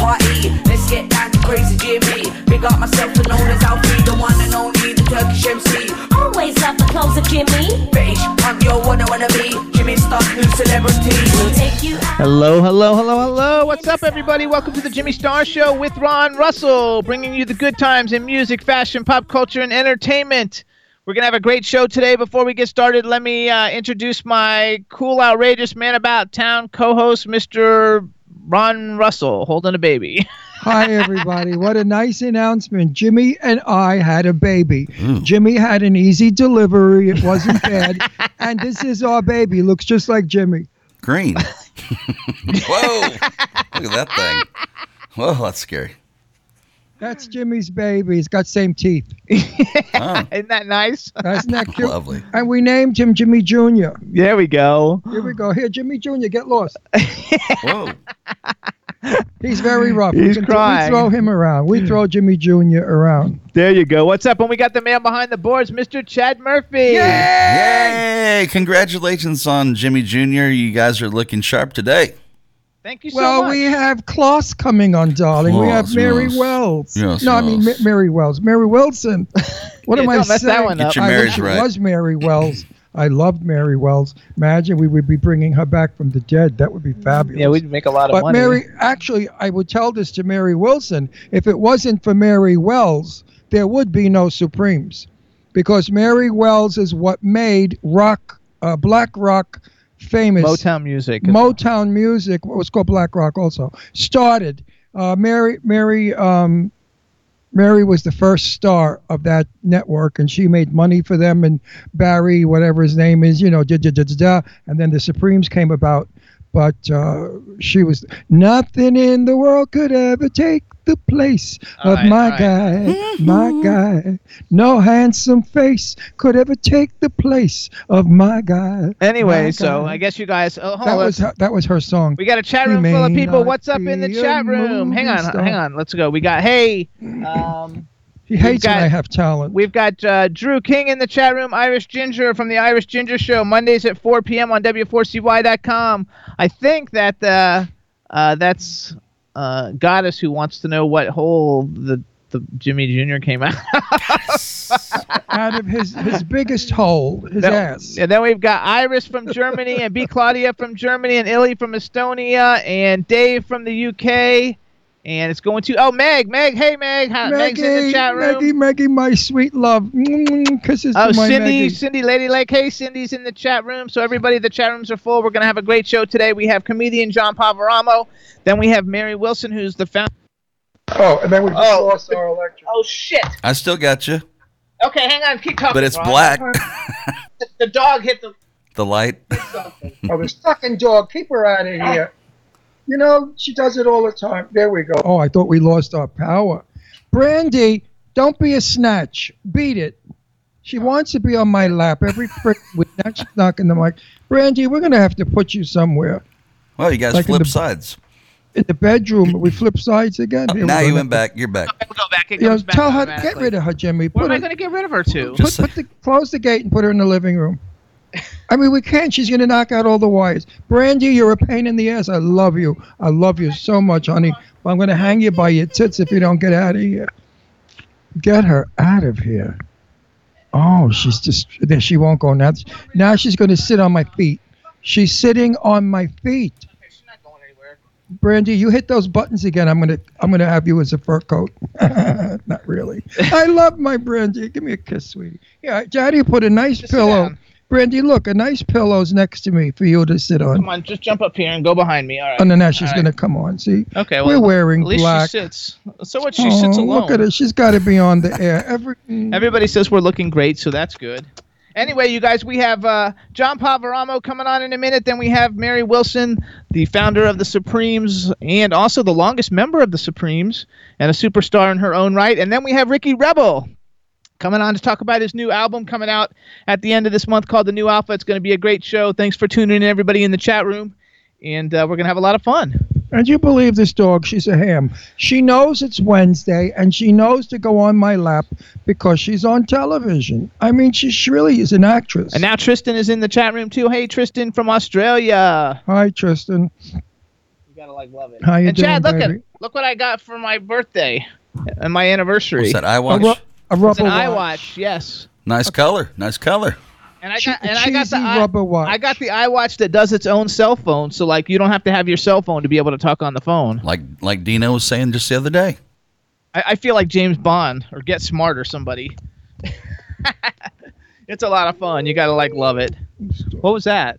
Party. Let's get down to crazy Jimmy. Big up myself and known as Alfie, the one and only, the Turkish MC. Always love the clothes of Jimmy. Bitch, I'm your one I wanna be. Jimmy Star, new celebrity. We'll take you out. Hello, hello, hello, hello. What's up, everybody? Welcome to the Jimmy Star Show with Ron Russell, bringing you the good times in music, fashion, pop culture, and entertainment. We're going to have a great show today. Before we get started, let me uh, introduce my cool, outrageous man about town co host, Mr. Ron Russell, holding a baby. Hi, everybody. What a nice announcement. Jimmy and I had a baby. Hmm. Jimmy had an easy delivery. It wasn't bad. and this is our baby. Looks just like Jimmy. Green. Whoa. Look at that thing. Whoa, that's scary. That's Jimmy's baby. He's got same teeth. Oh, Isn't that nice? Isn't that cute? lovely. And we named him Jimmy Jr. There we go. Here we go. Here, Jimmy Jr., get lost. Whoa. He's very rough. He's we, can crying. we throw him around. We throw Jimmy Jr. around. There you go. What's up? And we got the man behind the boards, Mr. Chad Murphy. Yay! Yay! Congratulations on Jimmy Jr. You guys are looking sharp today. Thank you so much. Well, much. we have Kloss coming on, darling. we have Mary yes. Wells. Yes, no, I mean. Ma- Mary Wells. Mary Wilson. What Yeah, am I don't mess that saying? one Get up. your I Marys wish it was Mary Wells. I loved Mary Wells. Imagine we would be bringing her back from the dead. That would be fabulous. Yeah, we'd make a lot of but money. Mary, actually, I would tell this to Mary Wilson. If it wasn't for Mary Wells, there would be no Supremes, because Mary Wells is what made rock, uh, black rock, famous. Motown music. Motown music, what was called black rock, also started. Uh, Mary, Mary, um, Mary was the first star of that network, and she made money for them. And Barry, whatever his name is, you know, da da da da da. And then the Supremes came about, but uh, she was nothing in the world could ever take the place All of right, my all right. guy, my guy. No handsome face could ever take the place of my guy. Anyway, my so guy. I guess you guys. Oh, hold That on. was her, that was her song. We got a chat room full of people. What's up in the chat room? Hang on, star. hang on. Let's go. We got hey. Um, He hates got- when I have talent. we've got uh, Drew King in the chat room. Irish Ginger from the Irish Ginger Show Mondays at 4 p.m. on W4CY.com. I think that uh, uh, that's uh, Goddess who wants to know what hole the the Jimmy Jr. came out. out of his his biggest hole, his Then- ass. And then we've got Iris from Germany and B. Claudia from Germany and Illy from Estonia and Dave from the UK. And it's going to oh Meg, Meg, hey Meg, Hi, Meg's in the chat room. Maggie, Maggie, my sweet love. Mm, Kisses Oh, to my Cindy, Maggie. Cindy Lady Lake. Hey, Cindy's in the chat room. So everybody, the chat rooms are full. We're gonna have a great show today. We have comedian John Poveromo. Then we have Mary Wilson, who's the founder. Oh, and then we Oh. lost our electric. Oh shit. I still got you, Okay, hang on, keep talking. but it's Ron. black. The, the dog hit the. the light. Oh, the fucking dog. Keep her out of here. You know, she does it all the time. There we go. Oh, I thought we lost our power. Brandy, don't be a snatch. Beat it. She wants to be on my lap every frick week. Now she's knocking the mic. Brandy, we're going to have to put you somewhere. Well, you guys Like in flip the- sides. In the bedroom, we flip sides again. Here we now you went back. You're back. We'll go back. It You know, back tell her, automatically. get rid of her, Jimmy. What Put am I going to get rid of her to? put, Just put the, close the gate and put her in the living room. I mean, we can't. She's going to knock out all the wires. Brandy, you're a pain in the ass. I love you. I love you so much, honey. But I'm going to hang you by your tits if you don't get out of here. Get her out of here. Oh, she's just. She won't go now. Now she's going to sit on my feet. She's sitting on my feet. She's not going anywhere. Brandy, you hit those buttons again. I'm gonna I'm gonna have you as a fur coat. Not really. I love my Brandy. Give me a kiss, sweetie. Yeah, Daddy put a nice Just pillow. Brandy, look, a nice pillow's next to me for you to sit on. Come on, just jump up here and go behind me. All right. Oh, no, now she's All going to come on. See? Okay, well, We're wearing at least black. she sits. So what? She sits Oh, alone. Look at her. She's got to be on the air. Every, Everybody says we're looking great, so that's good. Anyway, you guys, we have uh, John Poveromo coming on in a minute. Then we have Mary Wilson, the founder of the Supremes, and also the longest member of the Supremes, and a superstar in her own right. And then we have Ricky Rebel coming on to talk about his new album coming out at the end of this month called The New Alpha. It's going to be a great show. Thanks for tuning in, everybody in the chat room, and uh, we're going to have a lot of fun. And you believe this dog? She's a ham. She knows it's Wednesday, and she knows to go on my lap because she's on television. I mean, she, she really is an actress. And now Tristan is in the chat room too. Hey, Tristan from Australia. Hi, Tristan. You gotta like love it. How you and Chad, look baby? at look what I got for my birthday and my anniversary. What's that A, iWatch? Ru- a rubber It's an watch. iWatch, yes. Nice color. Nice color. And I Che- got and I got the cheesy i- rubber watch. I got the iWatch that does its own cell phone, so like you don't have to have your cell phone to be able to talk on the phone. Like like Dino was saying just the other day. I, I feel like James Bond or Get Smart or somebody. it's a lot of fun. You gotta like love it. What was that?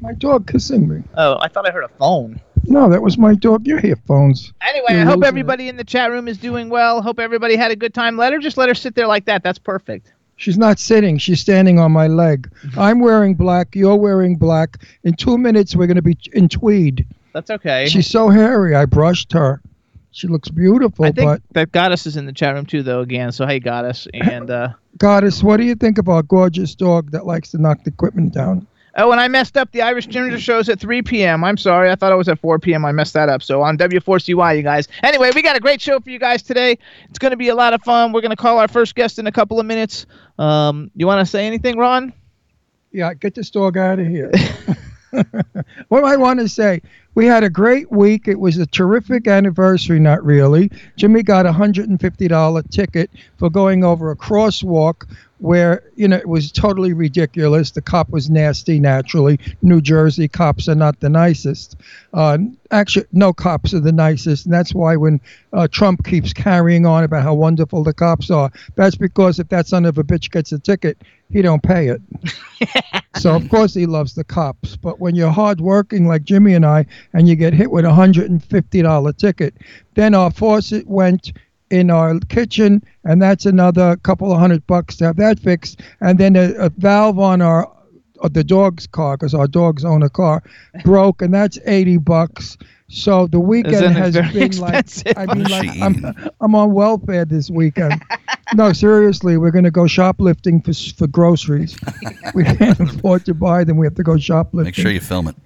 My dog kissing me. Oh, I thought I heard a phone. No, that was my dog. Your headphones. Anyway, You're I hope losing it. everybody in the chat room is doing well. Hope everybody had a good time. Let her just let her sit there like that. That's perfect. She's not sitting. She's standing on my leg. Mm-hmm. I'm wearing black. You're wearing black. In two minutes, we're going to be in tweed. That's okay. She's so hairy. I brushed her. She looks beautiful, I think but that Goddess is in the chat room too, though. Again, so hey, Goddess, and uh, Goddess, what do you think about gorgeous dog that likes to knock the equipment down? Oh, and I messed up. The Irish Ginger shows at 3 p.m. I'm sorry, I thought it was at 4 p.m. I messed that up. So on W4CY, you guys. Anyway, we got a great show for you guys today. It's going to be a lot of fun. We're going to call our first guest in a couple of minutes. Um, you want to say anything, Ron? Yeah, get this dog out of here. what I want to say? We had a great week. It was a terrific anniversary, not really. Jimmy got a $150 ticket for going over a crosswalk where, you know, it was totally ridiculous. The cop was nasty, naturally. New Jersey cops are not the nicest. Uh, actually, no cops are the nicest. And that's why when uh, Trump keeps carrying on about how wonderful the cops are, that's because if that son of a bitch gets a ticket, he don't pay it. So of course he loves the cops. But when you're hardworking like Jimmy and I, and you get hit with a hundred and fifty dollar ticket, then our faucet went in our kitchen, and that's another couple of hundred bucks to have that fixed. And then a, a valve on our uh, the dog's car, because our dogs own a car, broke, and that's eighty bucks. So the weekend Isn't has been expensive? like I mean, like I'm. I'm on welfare this weekend. no, seriously, we're going to go shoplifting for for groceries. we can't afford to buy them. We have to go shoplifting. Make sure you film it.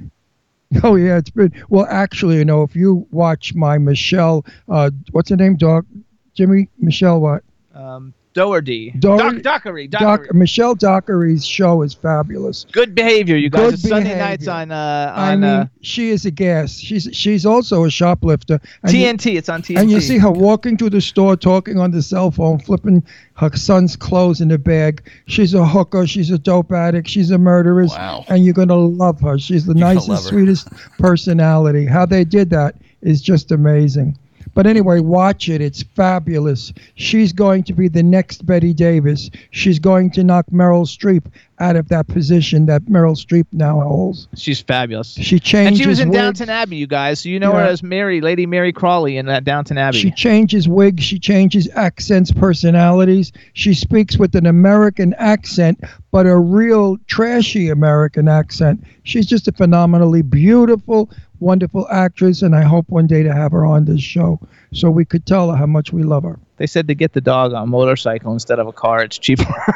Oh yeah, it's been well. Actually, you know, if you watch my Michelle, uh, what's her name, dog, Jimmy Michelle, what? Um, Doherty. Doherty- Doc- Dockery. Doc, Michelle Dockery's show is fabulous. Good behavior, you guys. Good it's Sunday nights on uh, I mean, uh, she is a gas. She's she's also a shoplifter. And you- TNT. It's on TNT. And you see her walking through the store, talking on the cell phone, flipping her son's clothes in a bag. She's a hooker. She's a dope addict. She's a murderess. Wow. And you're gonna love her. She's the You're nicest, sweetest personality. How they did that is just amazing. But anyway, watch it. It's fabulous. She's going to be the next Bette Davis. She's going to knock Meryl Streep out of that position that Meryl Streep now holds. She's fabulous. She changed. And she was in wigs. Downton Abbey, you guys. So you know her as Mary, Lady Mary Crawley in that Downton Abbey. She changes wigs, she changes accents, personalities. She speaks with an American accent, but a real trashy American accent. She's just a phenomenally beautiful, wonderful actress, and I hope one day to have her on this show so we could tell her how much we love her. they said to get the dog on a motorcycle instead of a car. It's cheaper.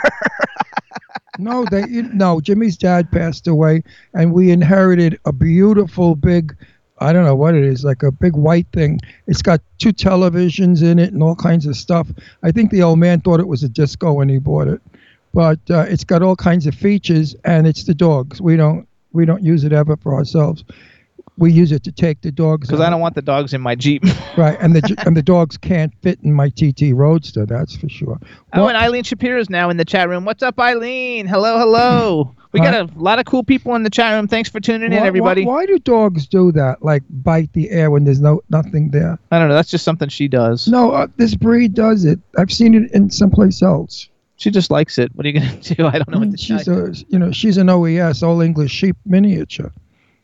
No, they no. Jimmy's dad passed away, and we inherited a beautiful big. I don't know what it is, like a big white thing. It's got two televisions in it and all kinds of stuff. I think the old man thought it was a disco when he bought it, but uh, it's got all kinds of features, and it's the dogs. We don't we don't use it ever for ourselves. We use it to take the dogs. Because I don't want the dogs in my Jeep. right, and the and the dogs can't fit in my TT Roadster. That's for sure. oh, and Eileen Shapiro's now in the chat room. What's up, Eileen? Hello, hello. We got a lot of cool people in the chat room. Thanks for tuning in, everybody. Why, why do dogs do that? Like bite the air when there's no nothing there? I don't know. That's just something she does. No, uh, this breed does it. I've seen it in someplace else. She just likes it. What are you gonna do? I don't know what to she's a you know she's an OES, All English Sheep miniature.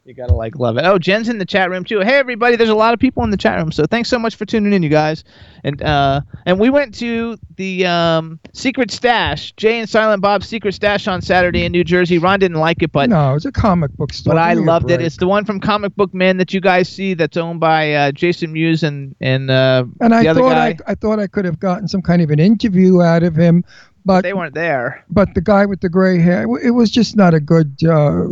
You gotta like love it. Oh, Jen's in the chat room too. Hey everybody, there's a lot of people in the chat room. So thanks so much for tuning in, you guys. And uh, and we went to the um, Secret Stash, Jay and Silent Bob's Secret Stash on Saturday in New Jersey. Ron didn't like it, but no, it's a comic book store. but I loved it. It's the one from Comic Book Man that you guys see that's owned by uh, Jason Mewes and and uh, and the I other thought guy. I, I thought I could have gotten some kind of an interview out of him, but they weren't there. but the guy with the gray hair, it was just not a good uh,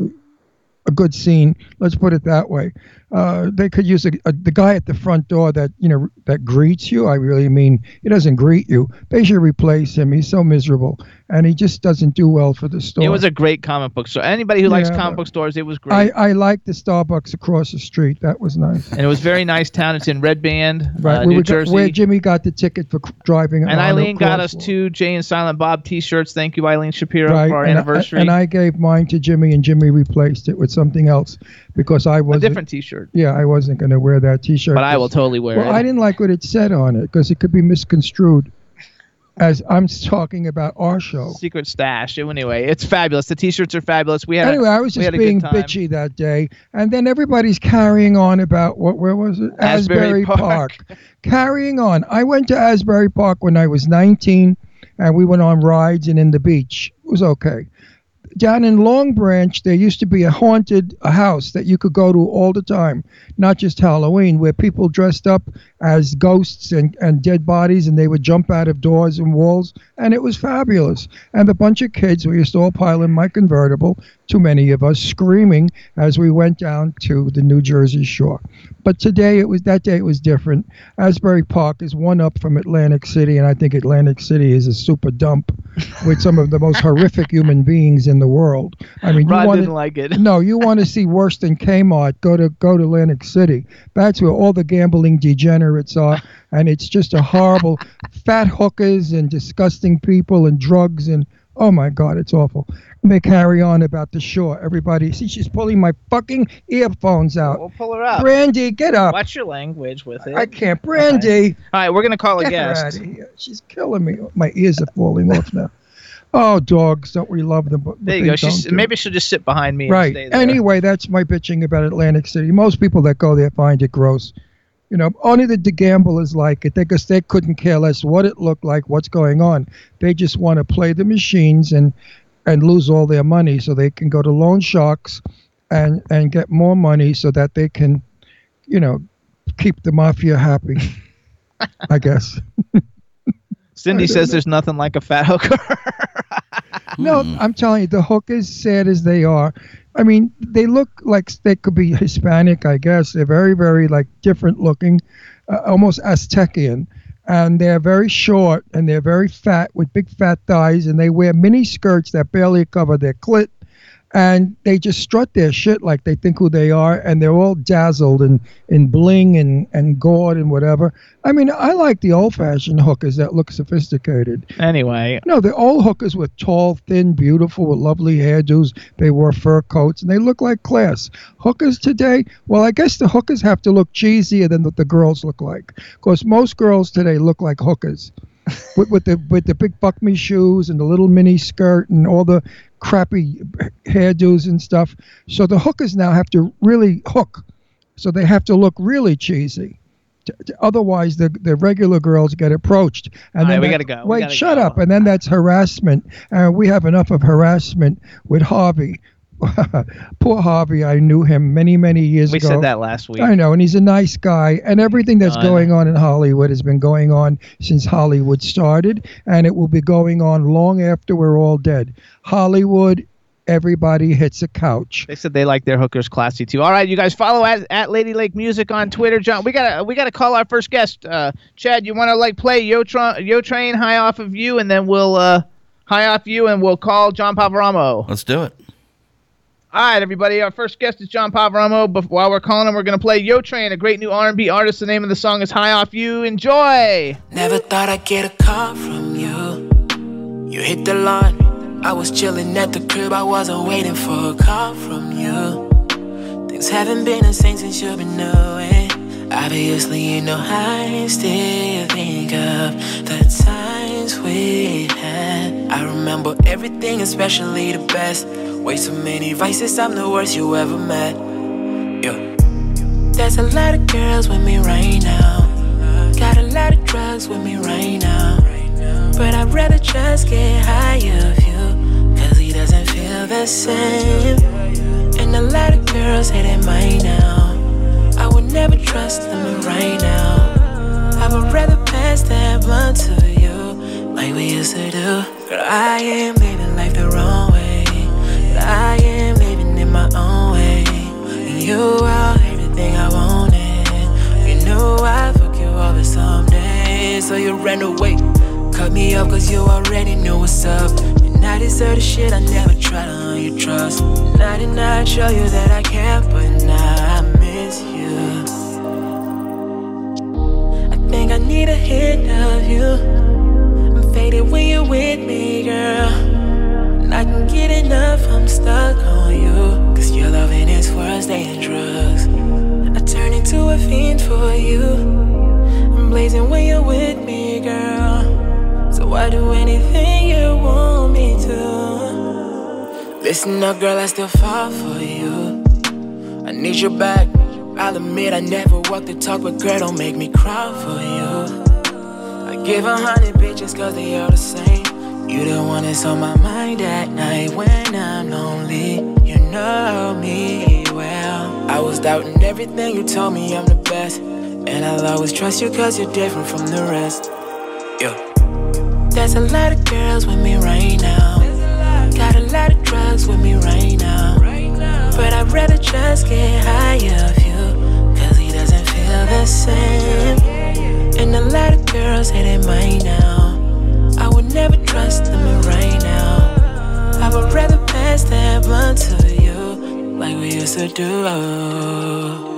a good scene. Let's put it that way. Uh, they could use a, a, the guy at the front door that you know that greets you. I really mean he doesn't greet you. They should replace him. He's so miserable, and he just doesn't do well for the store. It was a great comic book store. Anybody who likes comic book stores, it was great. I, I like the Starbucks across the street. That was nice. and it was very nice town. It's in Red Bank, Right, uh, we New Jersey. where Jimmy got the ticket for driving. and Eileen got us two Jay and Silent Bob T-shirts. Thank you, Eileen Shapiro, right, for our and I- anniversary. and I gave mine to Jimmy, and Jimmy replaced it with something else because I was a different T-shirt, Yeah, I wasn't going to wear that T-shirt. but I will totally wear Well, it. I didn't like what it said on it because it could be misconstrued as I'm talking about our show. Secret Stash. Anyway, it's fabulous. The T-shirts are fabulous. We had Anyway, I was just a being bitchy that day, and then everybody's carrying on about what? Where was it? Asbury Park. carrying on. I went to Asbury Park when I was 19, and we went on rides and in the beach. It was okay. Down in Long Branch, there used to be a haunted house that you could go to all the time, not just Halloween, where people dressed up as ghosts and, and dead bodies, and they would jump out of doors and walls, and it was fabulous. And a bunch of kids, we used to all pile in my convertible, too many of us, screaming as we went down to the New Jersey shore. But today it was that day it was different. Asbury Park is one up from Atlantic City, and I think Atlantic City is a super dump with some of the most horrific human beings in the world. I mean, Ron you want didn't like it. no, you want to see worse than Kmart? Go to go to Atlantic City. That's where all the gambling degenerates are, and it's just a horrible, fat hookers and disgusting people and drugs and oh my God, it's awful. They carry on about the shore. Everybody, see, she's pulling my fucking earphones out. We'll pull her up. Brandy, get up. Watch your language with it. I can't. Brandy, All right, we're gonna call a guest. She's killing me. My ears are falling off now. Oh, dogs! Don't we love them? But There you go. She's don't maybe she'll just sit behind me. And Right. stay there. Anyway, that's my bitching about Atlantic City. Most people that go there find it gross. You know, only the, the gamblers like it because they couldn't care less what it looked like, what's going on. They just want to play the machines and and lose all their money so they can go to loan sharks and and get more money so that they can, you know, keep the mafia happy. I guess. Cindy I says know. there's nothing like a fat hooker. No, I'm telling you, the hookers, sad as they are, I mean, they look like they could be Hispanic, I guess. They're very, very like different looking, uh, almost Aztecian, and they're very short and they're very fat with big fat thighs, and they wear mini skirts that barely cover their clit, and they just strut their shit like they think who they are, and they're all dazzled and in bling and and gaudy and whatever. I mean, I like the old-fashioned hookers that look sophisticated. anyway, No, the old hookers were tall, thin, beautiful, with lovely hairdos. They wore fur coats, and they look like class. Hookers today, well, I guess the hookers have to look cheesier than what the girls look like, because most girls today look like hookers, with, with the with the big buck me shoes and the little mini skirt and all the crappy hairdos and stuff. So the hookers now have to really hook, so they have to look really cheesy. T- t- Otherwise, the the regular girls get approached, and then right, we gotta go. Wait, gotta shut go. up! And then that's harassment. And we have enough of harassment with Harvey. Poor Harvey, I knew him many, many years we ago. We said that last week. I know, and he's a nice guy. And everything that's I know. going on in Hollywood has been going on since Hollywood started, and it will be going on long after we're all dead. Hollywood, everybody hits a couch. They said they like their hookers classy too. All right, you guys follow at, at Lady Lake Music on Twitter. John, we gotta we gotta call our first guest. Uh, Chad, you want to like play Yo, Tra- Yo Train high off of you, and then we'll uh, high off you, and we'll call John Poveromo. Let's do it. All right, everybody. Our first guest is John Poveromo. But while we're calling him, we're gonna play Yo Train, a great new R&B artist. The name of the song is High Off You. Enjoy. Never thought I'd get a call from you. You hit the line. I was chilling at the crib. I wasn't waiting for a call from you. Things haven't been the same since you've been away. Obviously, you know I still think of the times we had. I remember everything, especially the best. Way too many vices, I'm the worst you ever met. Yeah. There's a lot of girls with me right now. Got a lot of drugs with me right now. But I'd rather just get high of you. Cause he doesn't feel the same. And a lot of girls say they might now. I would never trust them right now. I would rather pass that blunt to you. Like we used to do. Girl, I am living life the wrong way. But I am living in my own way. And you are everything I wanted. You know I fuck you over someday. So you ran away. Cut me up cause you already knew what's up. And I deserve the shit I never tried to earn your trust. And I did not show you that I care, but now I miss you. I think I need a hit of you. I'm faded when you're with me, girl. And I can get enough, I'm stuck on you. Cause your loving is worse than drugs. I turn into a fiend for you. I'm blazing when you're with me, girl. So I do anything you want me to. Listen up, girl, I still fall for you. I need your back. I'll admit I never walked the talk, but girl, don't make me cry for you. I give a hundred bitches cause they all the same. You the one that's on my mind at night when I'm lonely. You know me well. I was doubting everything you told me I'm the best. And I'll always trust you cause you're different from the rest. Yeah. There's a lot of girls with me right now. Got a lot of drugs with me right now. But I'd rather just get high of you. The same. And a lot of girls say they might now. I would never trust them right now. I would rather pass that blunt to you. Like we used to do.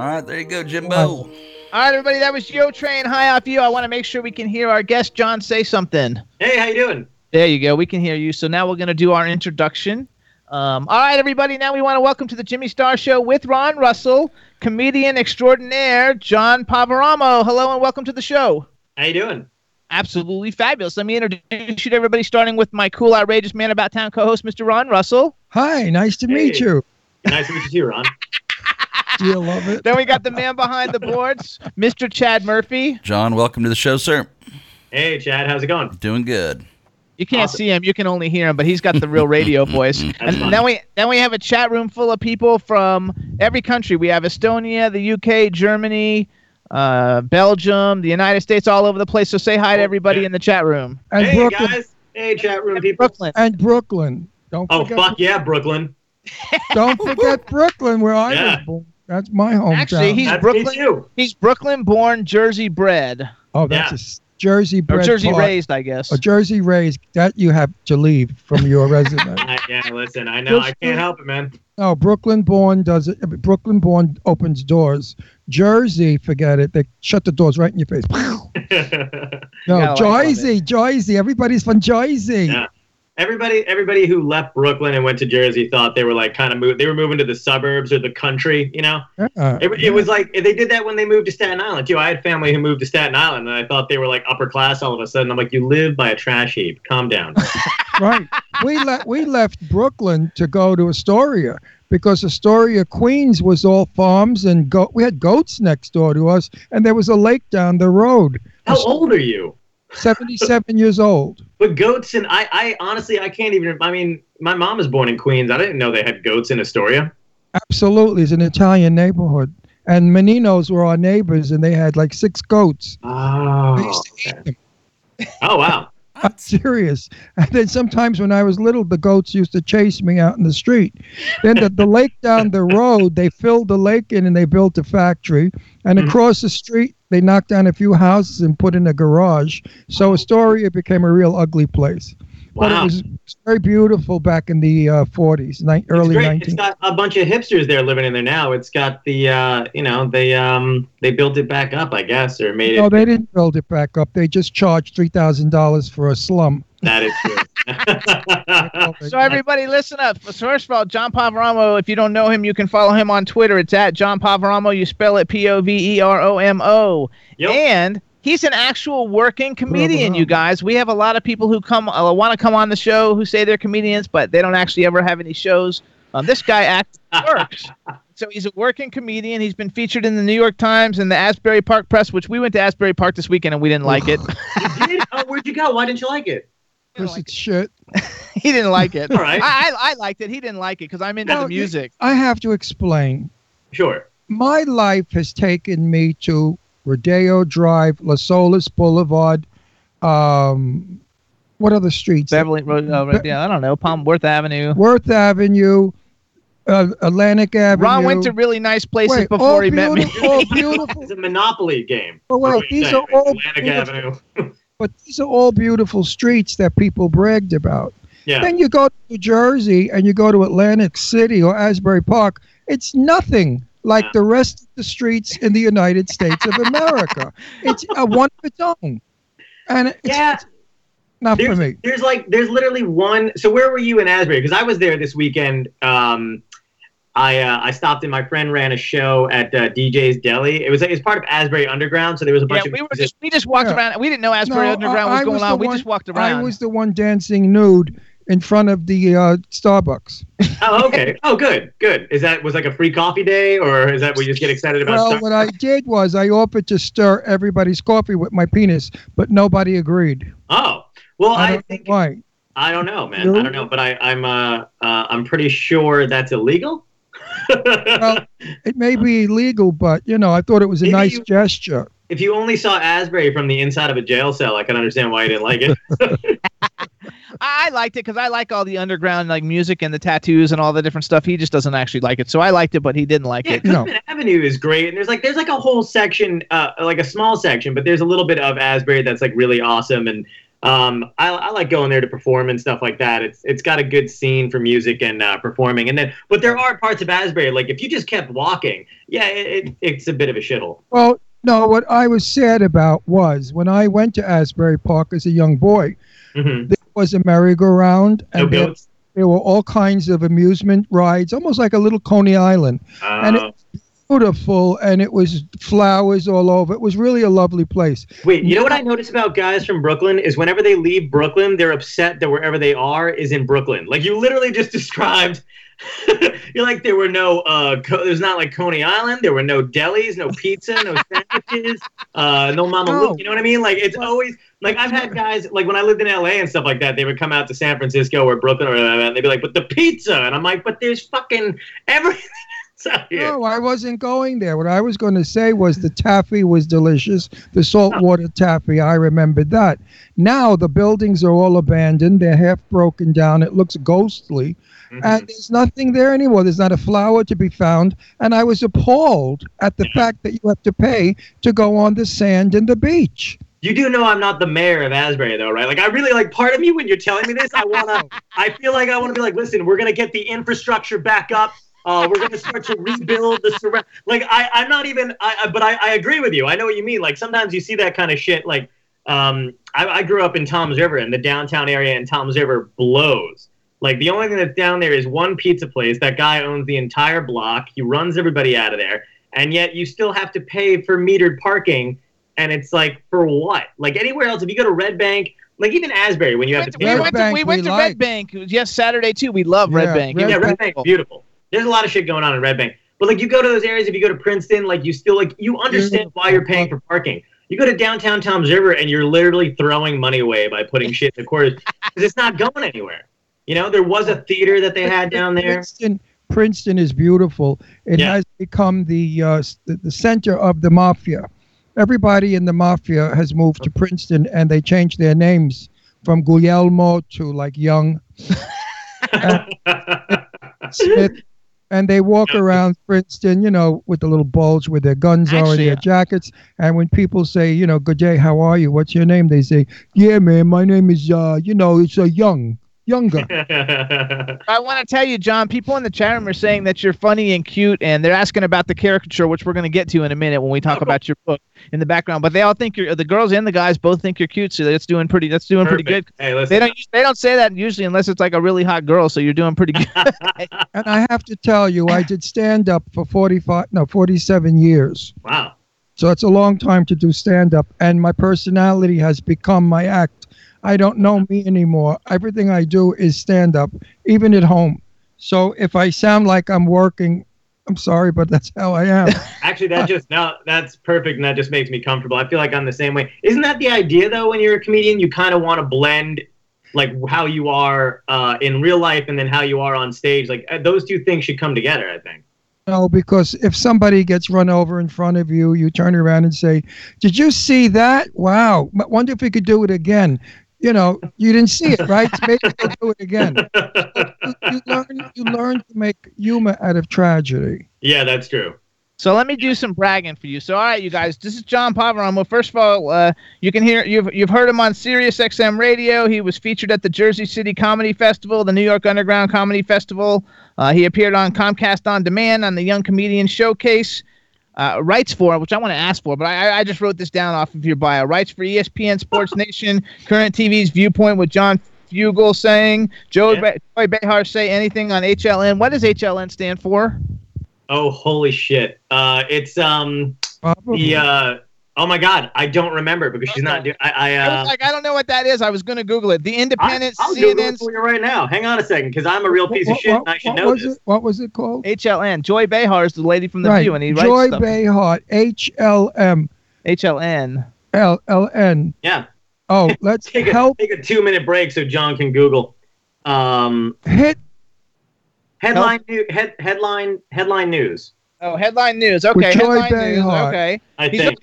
All right, there you go, Jimbo. All right, everybody, that was Yo Train High Off You. I want to make sure we can hear our guest, John, say something. Hey, how you doing? There you go. We can hear you. So now we're going to do our introduction. Um, all right, everybody. Now we want to welcome to the Jimmy Star Show with Ron Russell, comedian extraordinaire John Poveromo. Hello and welcome to the show. How you doing? Absolutely fabulous. Let me introduce you to everybody, starting with my cool, outrageous man about town co-host, Mr. Ron Russell. Hi, nice to meet you. Nice to meet you too, Ron. Do you love it? Then we got the man behind the boards, Mr. Chad Murphy. John, welcome to the show, sir. Hey, Chad, how's it going? Doing good. You can't Awesome. see him; you can only hear him, but he's got the real radio voice. and fun. then we then we have a chat room full of people from every country. We have Estonia, the UK, Germany, uh, Belgium, the United States, all over the place. So say hi to everybody in the chat room. And hey, Brooklyn. guys. Hey, chat room people. Brooklyn. And Brooklyn. Don't Oh, forget, fuck yeah, Brooklyn. Don't forget Brooklyn, where I Yeah. was born. That's my hometown. Actually, he's That's Brooklyn. too. He's Brooklyn born, Jersey bred, oh, that's Yeah. a s- Jersey or bred Jersey part. raised, I guess. A Jersey raised. That you have to leave from your resume. Yeah, listen, I know. I can't help it, man. No, Brooklyn born does it. Brooklyn born opens doors. Jersey, forget it. They shut the doors right in your face. gotta No, like Jersey, Jersey. Everybody's from Jersey. Yeah. Everybody, everybody who left Brooklyn and went to Jersey thought they were like kind of move. They were moving to the suburbs or the country. You know, Uh-uh. it, it was like they did that when they moved to Staten Island too. I had family who moved to Staten Island, and I thought they were like upper class all of a sudden. I'm like, you live by a trash heap. Calm down. right. We left we left Brooklyn to go to Astoria because Astoria, Queens was all farms and go- we had goats next door to us, and there was a lake down the road. How old are you? Seventy-seven years old. But goats and I, I honestly, I can't even. I mean, my mom was born in Queens. I didn't know they had goats in Astoria. Absolutely, it's an Italian neighborhood. And Meninos were our neighbors, and they had like six goats. Oh, used to eat them. oh wow. I'm serious. And then sometimes when I was little, the goats used to chase me out in the street. Then the, the lake down the road, they filled the lake in and they built a factory. And Mhm. across the street, they knocked down a few houses and put in a garage. So Astoria became a real ugly place. But Wow. it was, it was very beautiful back in the uh, 40s, ni- early great. 19. It's got a bunch of hipsters there living in there now. It's got the, uh, you know, they um they built it back up, I guess, or made it. No, they didn't build it back up. They just charged three thousand dollars for a slum. That is true. So everybody, listen up. First of all, John Poveromo. If you don't know him, you can follow him on Twitter. It's at John Poveromo. You spell it P O V E R O M O. Yep. And he's an actual working comedian. Poveromo. You guys, we have a lot of people who come uh, want to come on the show who say they're comedians, but they don't actually ever have any shows. Um, this guy actually works. So he's a working comedian. He's been featured in the New York Times and the Asbury Park Press, which we went to Asbury Park this weekend and we didn't like it. did? Oh, where'd you go? Why didn't you like it? This is shit. he didn't like it. All right. I, I, I liked it. He didn't like it because I'm into No, the music. I have to explain. Sure. My life has taken me to Rodeo Drive, Las Olas Boulevard. Um, what other streets? Beverly Road, uh, Be- yeah, I don't know, Palm Worth Avenue. Worth Avenue, uh, Atlantic Avenue. Ron went to really nice places Wait, before he met me. beautiful, all beautiful. It's a Monopoly game. Oh, wait, these saying, are all Atlantic beautiful. Avenue. But these are all beautiful streets that people bragged about. Yeah. Then you go to New Jersey and you go to Atlantic City or Asbury Park. It's nothing like Yeah. the rest of the streets in the United States of America. It's a one of its own. And it's, Yeah. it's not for There's, me. there's like there's literally one. So where were you in Asbury? Because I was there this weekend. Um, I uh, I stopped and my friend ran a show at uh, DJ's Deli. It was it was part of Asbury Underground, so there was a Yeah, bunch of we were just we just walked Yeah. around. We didn't know Asbury No, Underground I- was I going was on. the We just walked around. I was the one dancing nude in front of the uh, Starbucks. Oh, okay. Oh, good, good. Is that was like a free coffee day, or is that we just get excited about? Well, what I did was I offered to stir everybody's coffee with my penis, but nobody agreed. oh, well, I I, don't know think why. I don't know, man. I don't know, but I, I'm uh, uh I'm pretty sure that's illegal. Well, it may be illegal, but you know, I thought it was a Maybe nice you- gesture. if you only saw Asbury from the inside of a jail cell, I can understand why you didn't like it. I I liked it because I like all the underground like music and the tattoos and all the different stuff. He just doesn't actually like it, so I liked it, but he didn't like Yeah, it. No. Cookman Avenue is great, and there's like there's like a whole section, uh, like a small section, but there's a little bit of Asbury that's like really awesome, and um, I, I like going there to perform and stuff like that. It's it's got a good scene for music and uh, performing, and then but there are parts of Asbury like if you just kept walking, yeah, it, it, it's a bit of a shithole. Well, no, what I was sad about was when I went to Asbury Park as a young boy, hmm there was a merry-go-round, No and there, there were all kinds of amusement rides, almost like a little Coney Island. and Uh, Beautiful, and it was flowers all over. It was really a lovely place. Wait, you know what I notice about guys from Brooklyn is whenever they leave Brooklyn, they're upset that wherever they are is in Brooklyn. Like you literally just described. You're like there were no, uh, co- there's not like Coney Island. There were no delis, no pizza, no sandwiches, uh, no Mama No. Luke. You know what I mean? Like it's always like I've had guys like when I lived in LA and stuff like that. They would come out to San Francisco or Brooklyn or whatever, and they'd be like, "But the pizza," and I'm like, "But there's fucking everything." No, I wasn't going there. What I was going to say was the taffy was delicious. The saltwater taffy, I remembered that. Now the buildings are all abandoned. They're half broken down. It looks ghostly. Mhm. And there's nothing there anymore. There's not a flower to be found. And I was appalled at the fact that you have to pay to go on the sand and the beach. You do know I'm not the mayor of Asbury, though, right? Like, I really like part of me when you're telling me this. I wanna, I feel like I wanna be like, listen, we're gonna get the infrastructure back up. Uh, we're gonna start to rebuild the surround. Like, I, I'm not even. I, I but I, I agree with you. I know what you mean. Like, sometimes you see that kind of shit. Like, um, I, I grew up in Tom's River, and the downtown area in Tom's River blows. Like, the only thing that's down there is one pizza place. That guy owns the entire block. He runs everybody out of there, and yet you still have to pay for metered parking and it's like for what? Like anywhere else, if you go to Red Bank, like even Asbury, when you We have to to, pay, we Red went to, Bank we we went to like. Red Bank. Yes, Saturday too. We love Red Yeah, Bank. Red yeah, Red Bank's beautiful. beautiful. There's a lot of shit going on in Red Bank, but like you go to those areas, if you go to Princeton, like you still like you understand mm-hmm. why you're paying for parking. You go to downtown Tom's River, and you're literally throwing money away by putting shit in the quarters because it's not going anywhere. You know, there was a theater that they had down there. Princeton, Princeton is beautiful. It Yeah. has become the, uh, the center of the mafia. Everybody in the mafia has moved to Princeton, and they changed their names from Guglielmo to like Young Smith. and they walk around Princeton, you know, with the little bulge where their guns are and Actually, their jackets. And when people say, you know, good day, how are you? What's your name? They say, yeah, man, my name is, uh, you know, it's a young, younger. I want to tell you, John. People in the chat room are saying that you're funny and cute, and they're asking about the caricature, which we're going to get to in a minute when we talk Oh, about your book in the background. But they all think you're the girls and the guys both think you're cute, so that's doing pretty. That's doing pretty good. Hey, listen. They don't. They don't say that usually unless it's like a really hot girl. So you're doing pretty good. and I have to tell you, I did stand up for 45, no, 47 years. Wow. So it's a long time to do stand up, and my personality has become my act. I don't know me anymore. Everything I do is stand up, even at home. So if I sound like I'm working, I'm sorry, but that's how I am. Actually, that just now that's perfect, and that just makes me comfortable. I feel like I'm the same way. Isn't that the idea though? When you're a comedian, you kind of want to blend like how you are uh, in real life and then how you are on stage. Like uh, those two things should come together. I think. no, because if somebody gets run over in front of you, you turn around and say, "Did you see that? Wow! I wonder if we could do it again." You know, you didn't see it, right? Maybe we'll do it again. You, you learn, you learn to make humor out of tragedy. Yeah, that's true. So let me do some bragging for you. So all right, you guys, this is John Poveron. Well, first of all, uh, you can hear you've you've heard him on Sirius XM Radio. He was featured at the Jersey City Comedy Festival, the New York Underground Comedy Festival. Uh, he appeared on Comcast On Demand on the Young Comedian Showcase. Uh, writes for which I want to ask for, but I, I just wrote this down off of your bio. Writes for ESPN Sports Nation, Current TV's Viewpoint with John Fugelsang, Joe Yeah. Joy Behar say anything on HLN. What does HLN stand for? Oh, holy shit! Uh, it's um Probably. the uh. Oh my God, I don't remember because she's not doing. I, I I uh. was like, I don't know what that is. I was going to Google it. The I, Independent, I'll Google it CNN's for you right now. Hang on a second, because I'm a real piece of shit what- and I should what know was this. It? What was it called? HLN. Joy Behar is the lady from The right. View, and he writes Joy stuff. Behar, H L M HLN. L L N. Yeah, Oh, let's take a help take a two minute break so John can Google. Um, hit. headline new, head, headline headline news. Oh, headline news. Okay, Joy headline news. Behar. Okay. I He's think.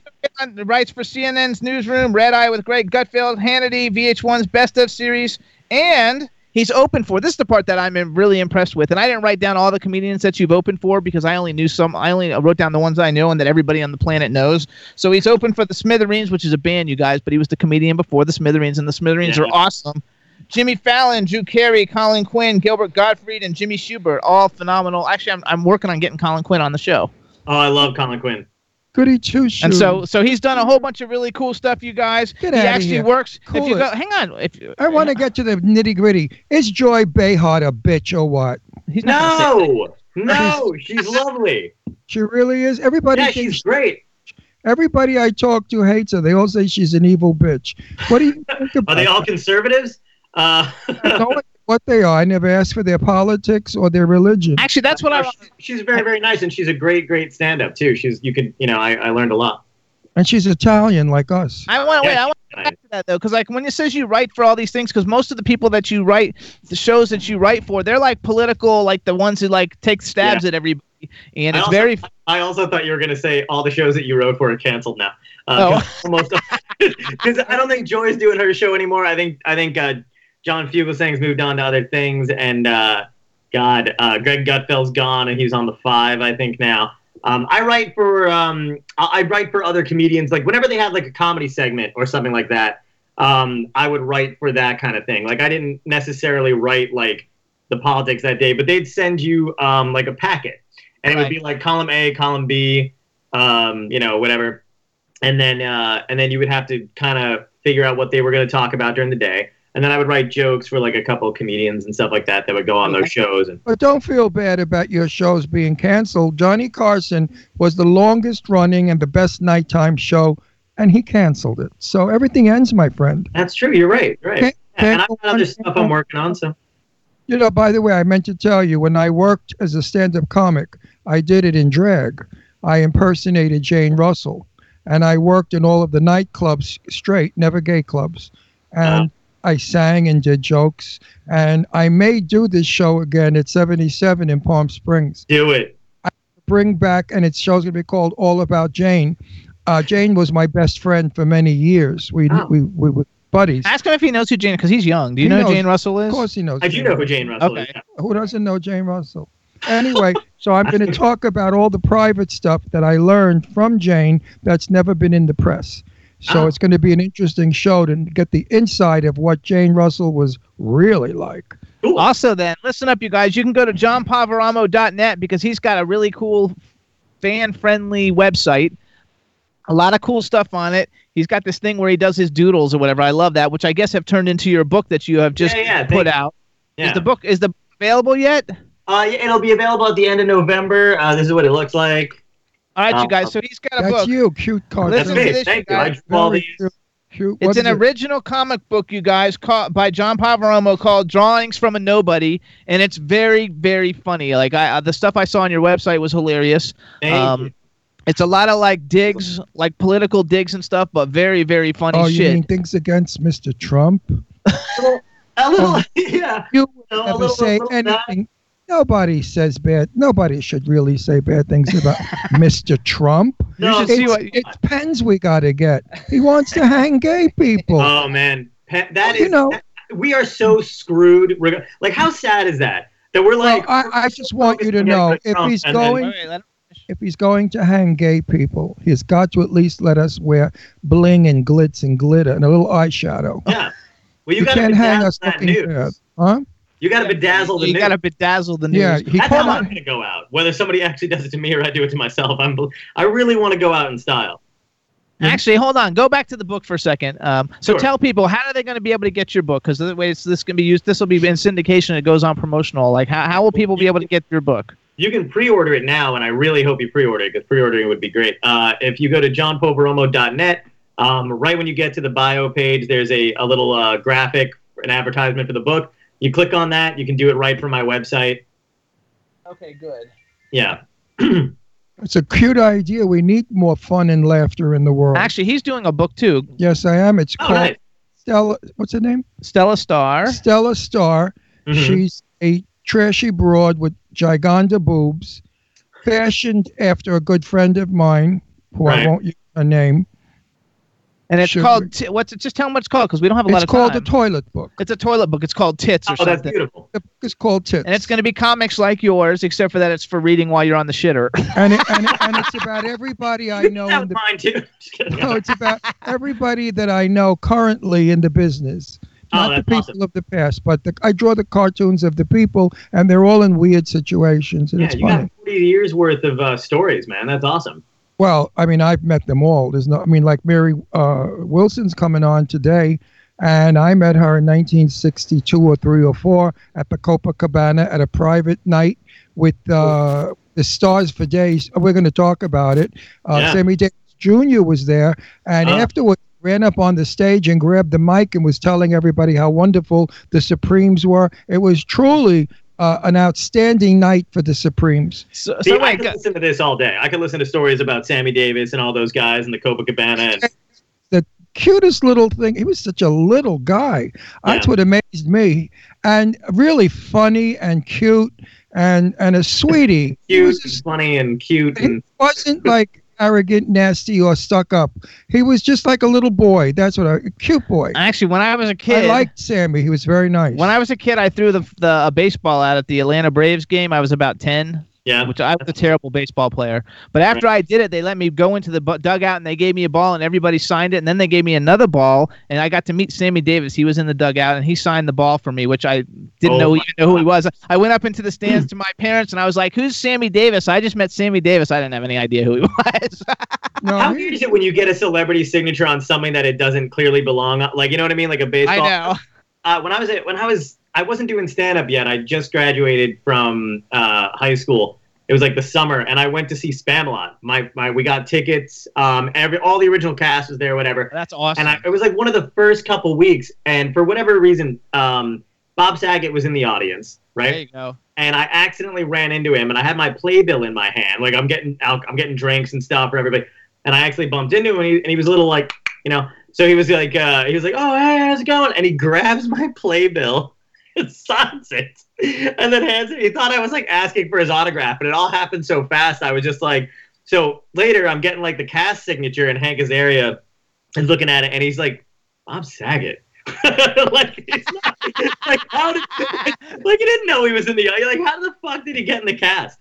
Writes for CNN's Newsroom, Red Eye with Greg Gutfeld, Hannity, VH1's Best of series, and he's open for. This is the part that I'm really impressed with, and I didn't write down all the comedians that you've opened for because I only knew some. I only wrote down the ones I know and that everybody on the planet knows. So he's open for the Smithereens, which is a band, you guys, but he was the comedian before the Smithereens, and the Smithereens Yeah. are awesome. Jimmy Fallon, Drew Carey, Colin Quinn, Gilbert Gottfried, and Jimmy Shubert, all phenomenal. Actually, I'm, I'm working on getting Colin Quinn on the show. Oh, I love Colin Quinn. Goody two shoes. And so, so he's done a whole bunch of really cool stuff, you guys. Get he outta actually here. works. Cool if you go, hang on. If you, I want to get to the nitty gritty. Is Joy Behar a bitch or what? he's not gonna say No, no, she's lovely. She really is. Everybody Yeah, thinks she's great. everybody I talk to hates her. They all say she's an evil bitch. What do you think about Are they all conservatives? Uh, I know what- what they are? I never asked for their politics or their religion. Actually, that's what I. no, she's, she's very, very nice, and she's a great, great stand-up too. She's, you could, you know, I, I learned a lot. And she's Italian like us. I want to wait. I want I- back to that though, because like when it says you write for all these things, because most of the people that you write, the shows that you write for, they're like political, like the ones who like take stabs at everybody, and I it's also- very. I also thought you were going to say all the shows that you wrote for are canceled now. Uh, Oh. almost because I don't think Joy's doing her show anymore. I think I think uh, John Fugelsang's moved on to other things, and uh, God, uh, Greg Gutfeld's gone, and he's on the five, I think now. Um, I write for um, I, I write for other comedians. Like whenever they have like a comedy segment or something like that, um, I would write for that kind of thing. Like I didn't necessarily write like the politics that day, but they'd send you um, like a packet, and it would be like column A, column B, um, you know, whatever, and then uh, and then you would have to kind of figure out what they were going to talk about during the day, and then I would write jokes for like a couple of comedians and stuff like that that would go on those shows. And But don't feel bad about your shows being canceled. Johnny Carson was the longest running and the best nighttime show, and he canceled it. So everything ends, my friend. that's true. You're right. Right. Yeah, and I've got other stuff I'm working on. So You know, by the way, I meant to tell you when I worked as a stand up comic, I did it in drag. I impersonated Jane Russell, and I worked in all of the nightclubs straight, never gay clubs. And I sang and did jokes. And I may do this show again at 77 in Palm Springs. do it. Bring back, and its show's going to be called All About Jane. Uh, Jane was my best friend for many years. We, Oh. we, we were buddies. Ask him if he knows who Jane, because he's young. Do you He know who knows. Jane Russell is? Of course, he knows. I do Jane know who Jane Russell Okay. is. yeah. Who doesn't know Jane Russell? Anyway, so I'm going to talk about all the private stuff that I learned from Jane that's never been in the press. So Oh. it's going to be an interesting show to get the inside of what Jane Russell was really like. Cool. Also, then, listen up, you guys. You can go to johnpoveromo.net because he's got a really cool, fan friendly website. A lot of cool stuff on it. He's got this thing where he does his doodles or whatever. I love that, which I guess have turned into your book that you have just Yeah, yeah, put thank- out. Yeah. Is the book is the available yet? Uh, it'll be available at the end of November. Uh, this is what it looks like. All right, Uh, you guys. So he's got a That's book. you, cute cartoon. That's Listen to me. this, Thank you you. I guys. drew all these. cute. Cute. It's What an it? original comic book, you guys, called by John Poveromo called "Drawings from a Nobody," and it's very, very funny. Like I, uh, the stuff I saw on your website was hilarious. Thank Um, you. It's a lot of like digs, like political digs and stuff, but very, very funny Oh, you shit. mean things against Mr. Trump? A little, Oh. yeah. You No, a never little- say little bad. anything. Nobody says bad. Nobody should really say bad things about Mr. Trump. No, should see It's, what- it's Pence we got to get. He wants to hang gay people. Oh man, Pe- that is. You know- that- we are so screwed. Like, how sad is that? That we're Well, like. I, I just want you to know if he's And then- going Wait, wait, let him- if he's going to hang gay people, he's got to at least let us wear bling and glitz and glitter and a little eyeshadow. Yeah. Well, you, You, gotta can't hang us that looking news. bad, huh? You gotta bedazzle the you news. gotta bedazzle the news. Yeah, he That's called how I'm gonna go out. Whether somebody actually does it to me or I do it to myself, I'm. I really want to go out in style. Actually, hold on. Go back to the book for a second. Um, so Sure. tell people how are they going to be able to get your book? Because the way it's, this can be used, this will be in syndication. It goes on promotional. Like how, how will people be able to get your book? You can pre-order it now, and I really hope you pre-order it because pre-ordering would be great. Uh, if you go to johnpoveromo.net, um, right when you get to the bio page, there's a, a little uh, graphic, an advertisement for the book. You click on that, you can do it right from my website. Okay, good. Yeah. It's a cute idea. We need more fun and laughter in the world. Actually, he's doing a book too. yes, I am. It's Oh, called nice. Stella. What's her name? Stella Star. Stella Star. Mhm. She's a trashy broad with giganda boobs, fashioned after a good friend of mine, who Right. I won't use her name. And it's Should called. T- what's it? Just tell them what it's called because we don't have a lot It's of time. It's called time. the toilet book. it's a toilet book. It's called Tits or Oh, that's something. beautiful. The book is called Tits. And it's going to be comics like yours, except for that it's for reading while you're on the shitter. and, it, and, it, and it's about everybody I know that in the mine too. Just no, it's about everybody that I know currently in the business. Oh, Not the people awesome. of the past, but the, I draw the cartoons of the people, and they're all in weird situations, and yeah, it's you funny. got 40 years worth of uh, stories, man. That's awesome. Well, I mean, I've met them all. There's no, I mean, like Mary uh, Wilson's coming on today, and I met her in 1962 or three or four at the Copacabana at a private night with uh, the Stars for Days. We're going to talk about it. Uh, Yeah. Sammy Davis Jr. was there, and Oh. afterwards ran up on the stage and grabbed the mic and was telling everybody how wonderful the Supremes were. It was truly uh, an outstanding night for the Supremes. So, See, so I wait, could go- listen to this all day. I could listen to stories about Sammy Davis and all those guys and the Copacabana. And, the cutest little thing. He was such a little guy. That's what amazed me. And really funny and cute and and a sweetie. He cute, was just- funny, and cute. he And wasn't like arrogant, nasty, or stuck up. He was just like a little boy. That's what I, a cute boy. actually, when I was a kid, I liked Sammy. He was very nice. when I was a kid, I threw the the a baseball out at the Atlanta Braves game. I was about ten. Yeah, which I was a terrible baseball player. But after I did it, they let me go into the bu- dugout and they gave me a ball and everybody signed it. And then they gave me another ball and I got to meet Sammy Davis. He was in the dugout and he signed the ball for me, which I didn't Oh know even know who he was. I went up into the stands to my parents and I was like, "Who's Sammy Davis?" I just met Sammy Davis. I didn't have any idea who he was. no, How weird is it when you get a celebrity signature on something that it doesn't clearly belong? on? Like you know what I mean, like a baseball. I know. Uh, when I was at, when I was I wasn't doing stand up yet. I just graduated from uh, high school. It was like the summer, and I went to see Spamalot. My my we got tickets. Um, every all the original cast was there, whatever. That's awesome. And I, it was like one of the first couple weeks, and for whatever reason, um, Bob Saget was in the audience, right? there you go. and I accidentally ran into him, and I had my playbill in my hand, like I'm getting al- I'm getting drinks and stuff for everybody, and I actually bumped into him, and he, and he was a little like, you know, so he was like, uh, he was like, oh hey, how's it going? And he grabs my playbill, signs it, and then hands it. He thought I was like asking for his autograph, but it all happened so fast. I was just like, so later I'm getting like the cast signature, in Hank Azaria and looking at it, and he's like, Bob Saget. like, it's not, like how did like you didn't know he was in the like how the fuck did he get in the cast?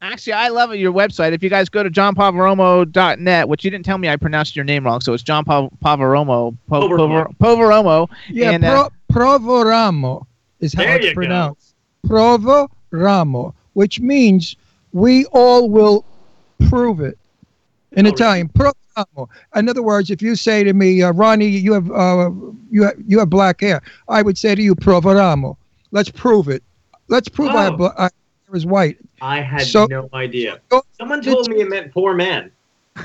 Actually, I love your website. If you guys go to johnpavaromo.net, which you didn't tell me I pronounced your name wrong, so it's John Pav- Pavaromo. Po- Poveromo. Poveromo. Yeah, And, uh, pro, Provoramo is how There it's you go. pronounced. Provoramo, which means we all will prove it. In Oh, Italian, provoramo. In other words, if you say to me, uh, Ronnie, you have uh, you have you have black hair, I would say to you, provoramo. Let's prove it. Let's prove I have Oh. I hair is white. I had So- no idea. Go- Someone told me it meant poor man.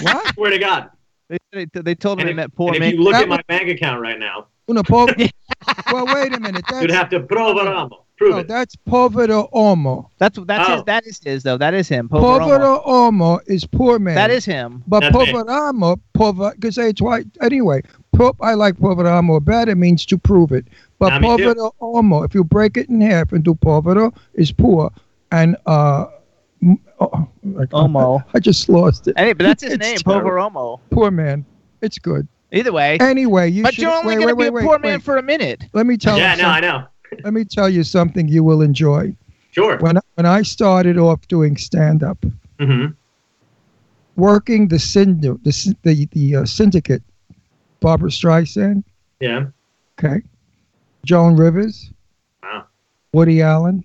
What? Swear to God. they, they, they told me And they meant poor and if man. you look That at my bank account right now, Una po- well, wait a minute. you'd That's, have to provaramo. Prove no, it. that's povero uomo. That's that's Oh. his. That is his though. That is him. Poveromo. Povero uomo is poor man. That is him. But That's me. poveramo, pover, because it's white. Anyway, po, I like poveramo better. Means to prove it. But Nah, povero uomo, if you break it in half into povero, is poor, and uh, oh, I, Omo. I just lost it. Hey, but that's his name, terrible. Poveromo. Poor man. It's good. Either way. Anyway, you but should. you're only wait, going to wait, be wait, a poor wait, man wait. for a minute. Let me tell yeah, you. no, I something. know. Let me tell you something you will enjoy. Sure. When when I started off doing stand up, hmm working the synd- the the, the uh, syndicate, Barbra Streisand, Yeah. okay, Joan Rivers, Wow. Woody Allen.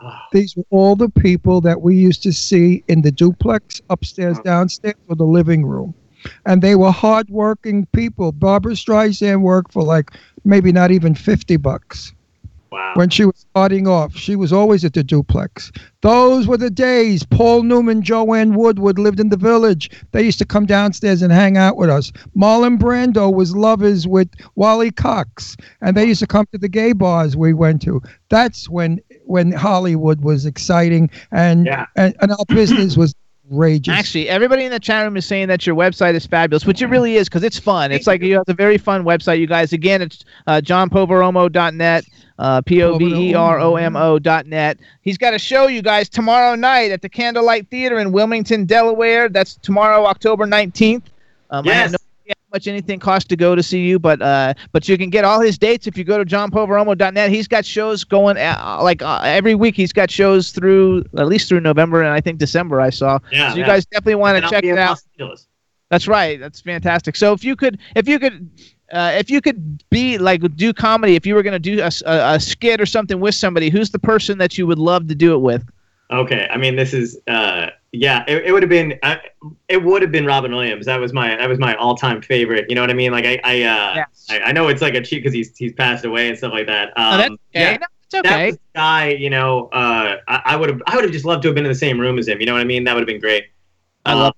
Oh, These were all the people that we used to see in the duplex upstairs, Wow. downstairs, or the living room. And they were hardworking people. Barbra Streisand worked for like maybe not even 50 bucks wow. when she was starting off. She was always at the duplex. Those were the days. Paul Newman, Joanne Woodward lived in the village. They used to come downstairs and hang out with us. Marlon Brando was lovers with Wally Cox, and they used to come to the gay bars we went to. That's when when Hollywood was exciting and Yeah. and, and our business was outrageous. Actually, everybody in the chat room is saying that your website is fabulous, which it really is because it's fun. It's like you have a very fun website, you guys. Again, it's uh, johnpoveromo.net, uh, P O V E R O M O.net. He's got a show, you guys, tomorrow night at the Candlelight Theater in Wilmington, Delaware. That's tomorrow, October 19th. Um, I have no idea how much anything costs to go to see you, but uh, but you can get all his dates if you go to johnpoveromo.net. He's got shows going uh, like uh, every week. He's got shows through at least through November and I think December. I saw. Yeah, so you yeah. guys definitely want to check it out. That's right. That's fantastic. So if you could, if you could, uh, if you could be like do comedy, if you were going to do a skit or something with somebody, who's the person that you would love to do it with? Okay, I mean this is uh yeah, it, it would have been uh, it would have been Robin Williams. That was my that was my all time favorite. You know what I mean? Like I I uh, Yes. I, I know it's like a cheat because he's he's passed away and stuff like that. Um, oh, that's okay. Yeah, No, it's that okay. was guy. You know, uh, I, I would have I would have just loved to have been in the same room as him. You know what I mean? That would have been great. I Um, love.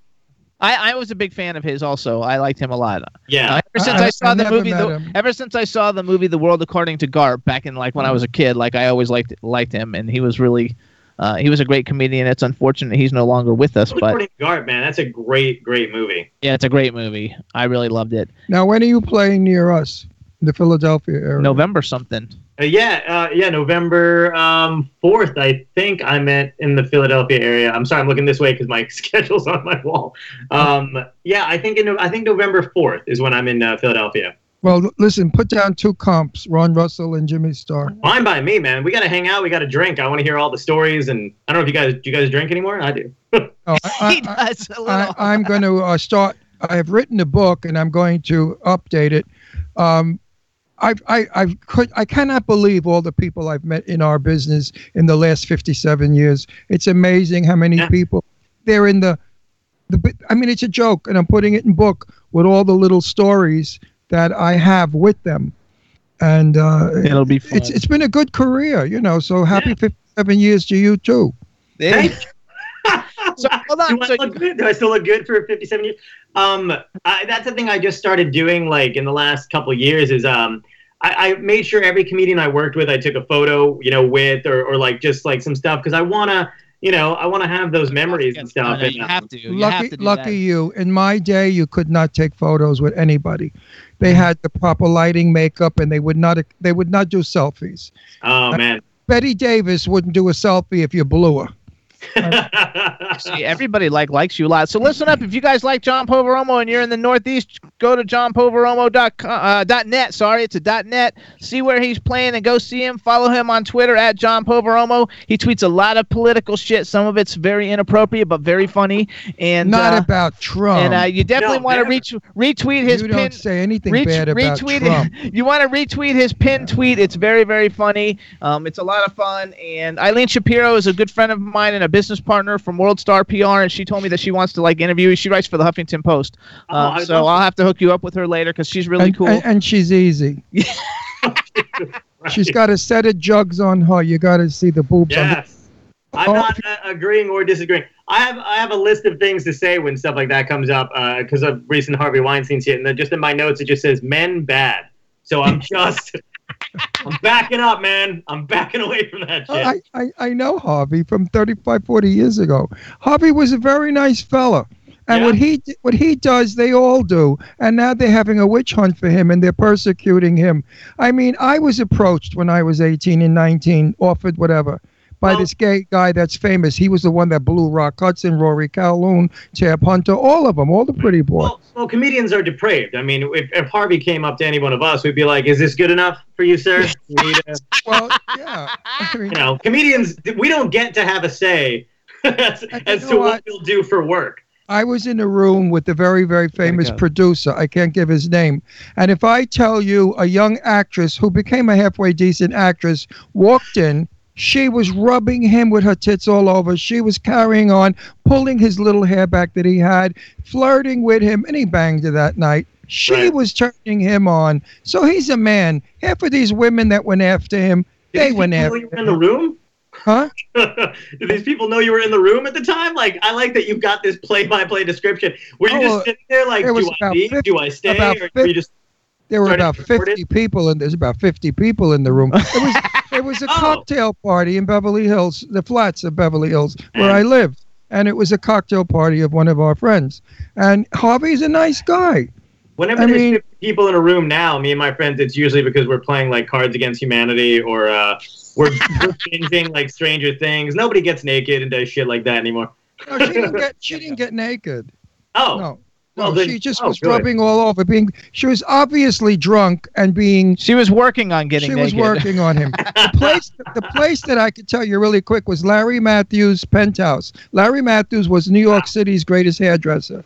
I, I was a big fan of his. Also, I liked him a lot. Yeah, Uh, ever since I- I, saw I the movie, the, ever since I saw the movie The World According to Garp back in like when I was a kid, like I always liked liked him, and he was really, uh, he was a great comedian. It's unfortunate he's no longer with us, but According to man, that's a great great movie. yeah, it's a great movie. I really loved it. now, when are you playing near us, in the Philadelphia area? November something. Uh, yeah, uh, yeah, November um, 4th, I think I meant in the Philadelphia area. I'm sorry, I'm looking this way because my schedule's on my wall. Um, yeah, I think in, I think November 4th is when I'm in uh, Philadelphia. Well, listen, put down two comps: Ron Russell and Jimmy Star. Fine by me, man. We got to hang out. We got to drink. I want to hear all the stories. And I don't know if you guys, do you guys drink anymore? I do. Oh, I, he I, does a little. I, I'm going to uh, start. I have written a book, and I'm going to update it. Um, I, I, I could, I cannot believe all the people I've met in our business in the last 57 years. It's amazing how many Yeah. people they're in the, the. I mean, it's a joke, and I'm putting it in book with all the little stories that I have with them, and uh, It'll be fun. it's it's been a good career, you know. So happy Yeah. 57 years to you too. Hey, so hold on. do, I So look good? do I still look good for 57 years? Um, I, that's the thing I just started doing like in the last couple years is um, I, I made sure every comedian I worked with I took a photo, you know, with or, or like just like some stuff because I wanna, you know, I wanna have those memories and stuff. no, and, you um, have to. You lucky, have to do lucky that. you. In my day, you could not take photos with anybody. They had the proper lighting, makeup, and they would not. They would not do selfies. oh man, Bette Davis wouldn't do a selfie if you blew her. See, everybody like likes you a lot. So listen up. If you guys like John Poveromo and you're in the Northeast, go to johnpoveromo.com, uh, dot .net. Sorry, it's a dot .net. See where he's playing and go see him. Follow him on Twitter at John Poveromo. He tweets a lot of political shit. Some of it's very inappropriate, but very funny. And Not uh, about Trump. and uh, you definitely No, want to never. reach, retweet his you pin. don't say anything Ret- bad about retweet Trump. It. You want to retweet his pin tweet. It's very, very funny. Um, it's a lot of fun. And Eileen Shapiro is a good friend of mine and a business partner from World Star PR. And she told me that she wants to like interview you. She writes for the Huffington Post. Oh, Uh, I so love I'll have to hook you up with her later because she's really and, cool. and, and she's easy. She's got a set of jugs on her. You got to see the boobs. on the- Yes. I'm Oh, not uh, agreeing or disagreeing. I have I have a list of things to say when stuff like that comes up because of recent Harvey Weinstein shit, and then just in my notes it just says men bad. So I'm just I'm backing up, man. I'm backing away from that shit. I, I, I know Harvey from 35, 40 years ago. Harvey was a very nice fella. And Yeah. what he what he does, they all do. And now they're having a witch hunt for him and they're persecuting him. I mean, I was approached when I was 18 and 19, offered whatever, by Well- this gay guy that's famous. He was the one that blew Rock Hudson, Rory Calhoun, Tab Hunter, all of them, all the pretty boys. well, well, comedians are depraved. I mean, if, if Harvey came up to any one of us, we'd be like, "Is this good enough for you, sir?" You, Well, yeah. I mean, you know, comedians we don't get to have a say as, as to what what? we'll do for work. I was in a room with a very, very famous go. producer. I can't give his name. And if I tell you a young actress who became a halfway decent actress walked in, she was rubbing him with her tits all over. She was carrying on, pulling his little hair back that he had, flirting with him, and he banged her that night. She Right. was turning him on. So he's a man. Half of these women that went after him, Did they went after you were in the room? Huh? Did these people know you were in the room at the time? Like, I like that you've got this play-by-play description. Were you Oh, just sitting there like, there do I leave? 50 do I stay? Or were you just There were about to record 50 people, and there's about 50 people in the room. It was it was a Oh. cocktail party in Beverly Hills, the flats of Beverly Hills, where I lived, and it was a cocktail party of one of our friends. And Harvey's a nice guy. Whenever I there's mean- people in a room now, me and my friends, it's usually because we're playing like Cards Against Humanity or uh, we're, we're binging like Stranger Things. Nobody gets naked and does shit like that anymore. No, she didn't get she didn't get naked. Oh, No. Well, No, then- she just oh, was good. rubbing all over, being she was obviously drunk and being she was working on getting she naked. was working on him. the place, the place that I could tell you really quick was Larry Matthews' penthouse. Larry Matthews was New York City's greatest hairdresser.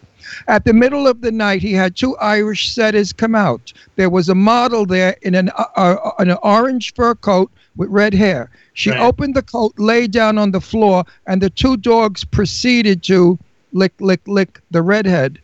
At the middle of the night, he had two Irish setters come out. There was a model there in an uh, uh, an orange fur coat with red hair. She Right. opened the coat, lay down on the floor, and the two dogs proceeded to lick, lick, lick the redhead.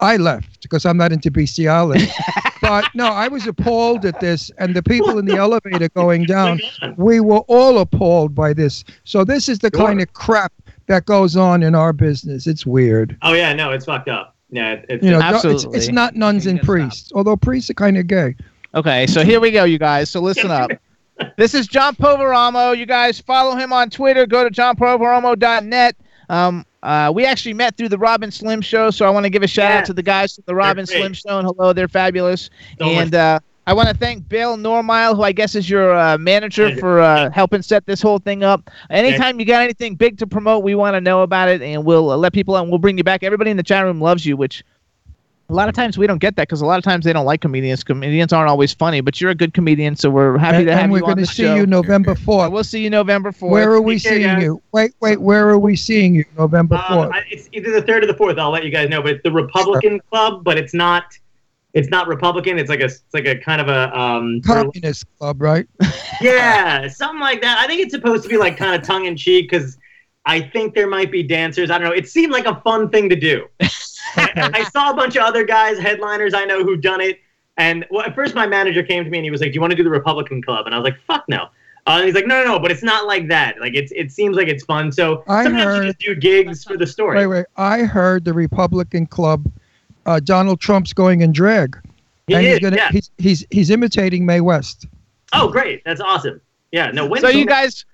I left because I'm not into bestiality. but no, I was appalled at this, and the people in the elevator going down, we were all appalled by this. So this is the Sure. kind of crap that goes on in our business. It's weird. oh yeah, no, it's fucked up. Yeah, it's You know, no- it's, Absolutely. it's not nuns and Gotta stop. priests, although priests are kind of gay. Okay, so here we go, you guys. So listen up. This is John Poveromo. You guys follow him on Twitter. Go to johnpoveromo.net. Um, uh, we actually met through the Robin Slim Show, so I want to give a shout Yeah. out to the guys from the Robin. Slim Show. And hello, they're fabulous. And uh, I want to thank Bill Normile, who I guess is your uh, manager, for uh, helping set this whole thing up. Anytime you got anything big to promote, we want to know about it, and we'll uh, let people out. and We'll bring you back. Everybody in the chat room loves you, which a lot of times we don't get that because a lot of times they don't like comedians. Comedians aren't always funny, but you're a good comedian, so we're happy And, to have you. and we're going to see show. you November 4th. we'll see you November 4th. Where are we Take seeing guys. you? Wait, wait, where are we seeing you? November Um, 4th. I, it's either the third or the fourth. I'll let you guys know. But it's the Republican Club, but it's not. It's not Republican. It's like a. It's like a kind of a. Um, Communist Club, right? yeah, something like that. I think it's supposed to be like kind of tongue in cheek because I think there might be dancers. I don't know. It seemed like a fun thing to do. I, I saw a bunch of other guys, headliners I know, who've done it. And well, at first, my manager came to me and he was like, "Do you want to do the Republican Club?" And I was like, "Fuck no." Uh, and he's like, "No, no, no, but it's not like that. Like it's it seems like it's fun. So I sometimes heard- you just do gigs for the story." Wait, wait. I heard the Republican Club, uh, Donald Trump's going in drag. He and is, he's gonna yeah. he's he's he's imitating Mae West. Oh, great. That's awesome. Yeah. No. When So you guys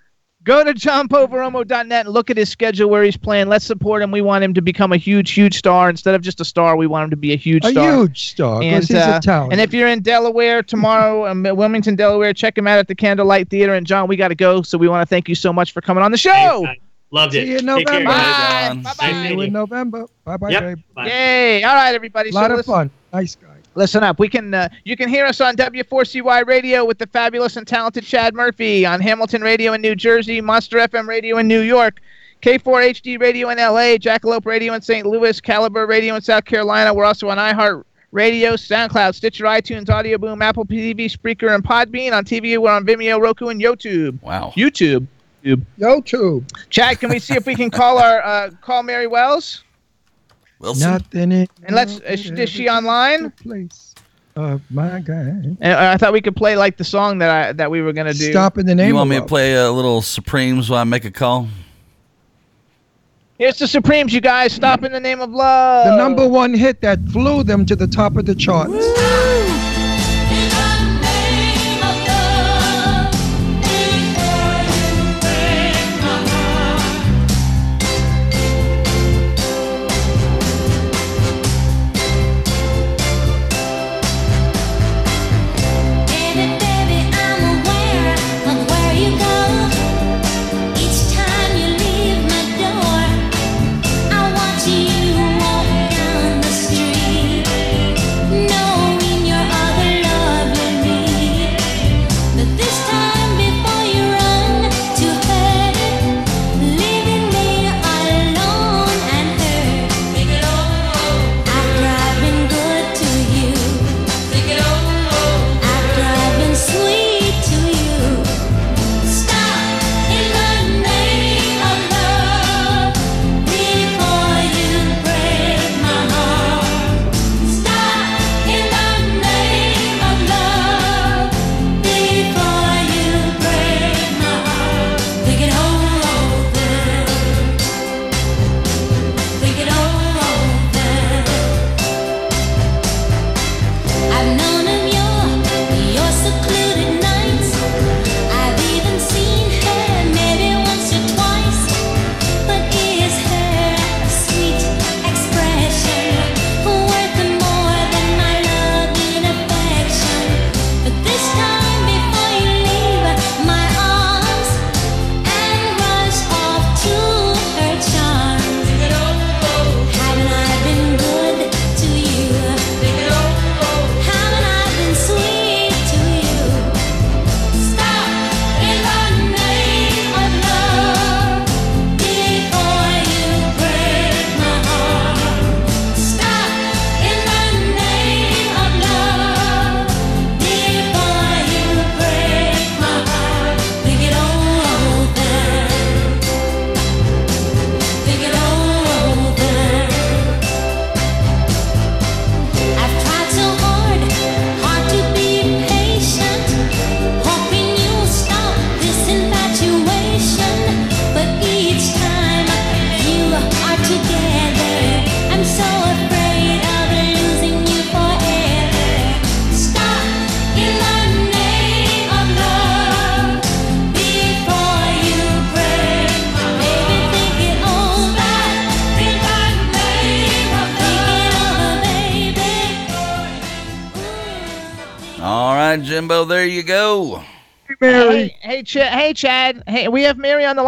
go to johnpoveromo.net and look at his schedule where he's playing. Let's support him. We want him to become a huge, huge star instead of just a star. We want him to be a huge A star. huge star And, he's uh, a talent. And if you're in Delaware tomorrow, um, Wilmington, Delaware, check him out at the Candlelight Theater. And John, we got to go, so we want to thank you so much for coming on the show. Loved it. See you in Take care, November. guys. John. Bye. Bye. See you in. November. Bye bye, Yep. babe. Bye. Yay! All right, everybody. A So lot of listen- fun. Nice guy. Listen up. We can uh, you can hear us on W4CY Radio with the fabulous and talented Chad Murphy on Hamilton Radio in New Jersey, Monster FM Radio in New York, K4HD Radio in LA, Jackalope Radio in St. Louis, Caliber Radio in South Carolina. We're also on iHeart Radio, SoundCloud, Stitcher, iTunes, Audio Boom, Apple TV, Spreaker, and Podbean. On TV, we're on Vimeo, Roku, and YouTube. Wow. YouTube. YouTube. Chad, can we see if we can call our uh, call Mary Wells? Wilson. Nothing in And let's is she, is she online? place of my guy. And uh, I thought we could play like the song that I that we were gonna do. Stop in the name You want of me to play a little Supremes while I make a call? Here's the Supremes, you guys. Stop in the name of love. the number one hit that flew them to the top of the charts. Baby,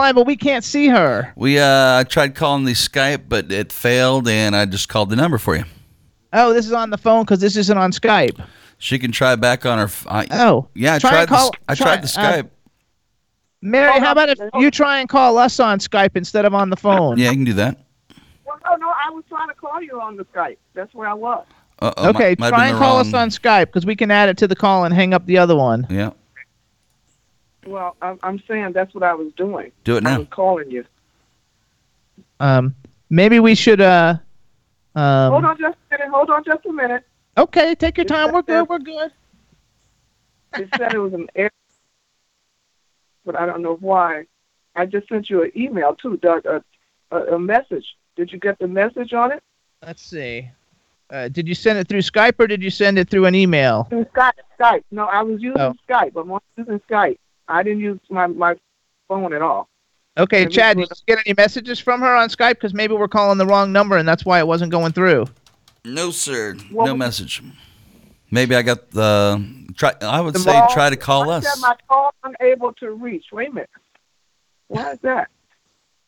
have Mary on the line, but we can't see her. We uh I tried calling the Skype, but it failed, and I just called the number for you. Oh, this is on the phone because this isn't on Skype. She can try back on her. f- I, Oh, yeah, I try tried. call- the, s- I try- tried the uh, Skype. Mary, how about if you try and call us on Skype instead of on the phone? yeah, you can do that. Well, no, no, I was trying to call you on the Skype. That's where I was. Uh, oh, Okay, might- might try and the call us on Skype because we can add it to the call and hang up the other one. Yeah, Well, I'm, I'm saying that's what I was doing. do it now. I now. was calling you. Um, maybe we should. Uh, um, hold on just a minute. Hold on just a minute. Okay, take your time. We're good. We're good. It said it was an error, but I don't know why. I just sent you an email too, Doug, a, a, a message. Did you get the message on it? Let's see. Uh, did you send it through Skype or did you send it through an email? Through Skype. Skype. No, I was using Oh. Skype. I'm using Skype. I didn't use my my phone at all. Okay, Maybe Chad, did you get any messages from her on Skype? Because maybe we're calling the wrong number and that's why it wasn't going through. No, sir. Well, no message. Maybe I got the. Try. I would say wrong- try to call I us. said my call unable to reach. Wait a minute. Why is that?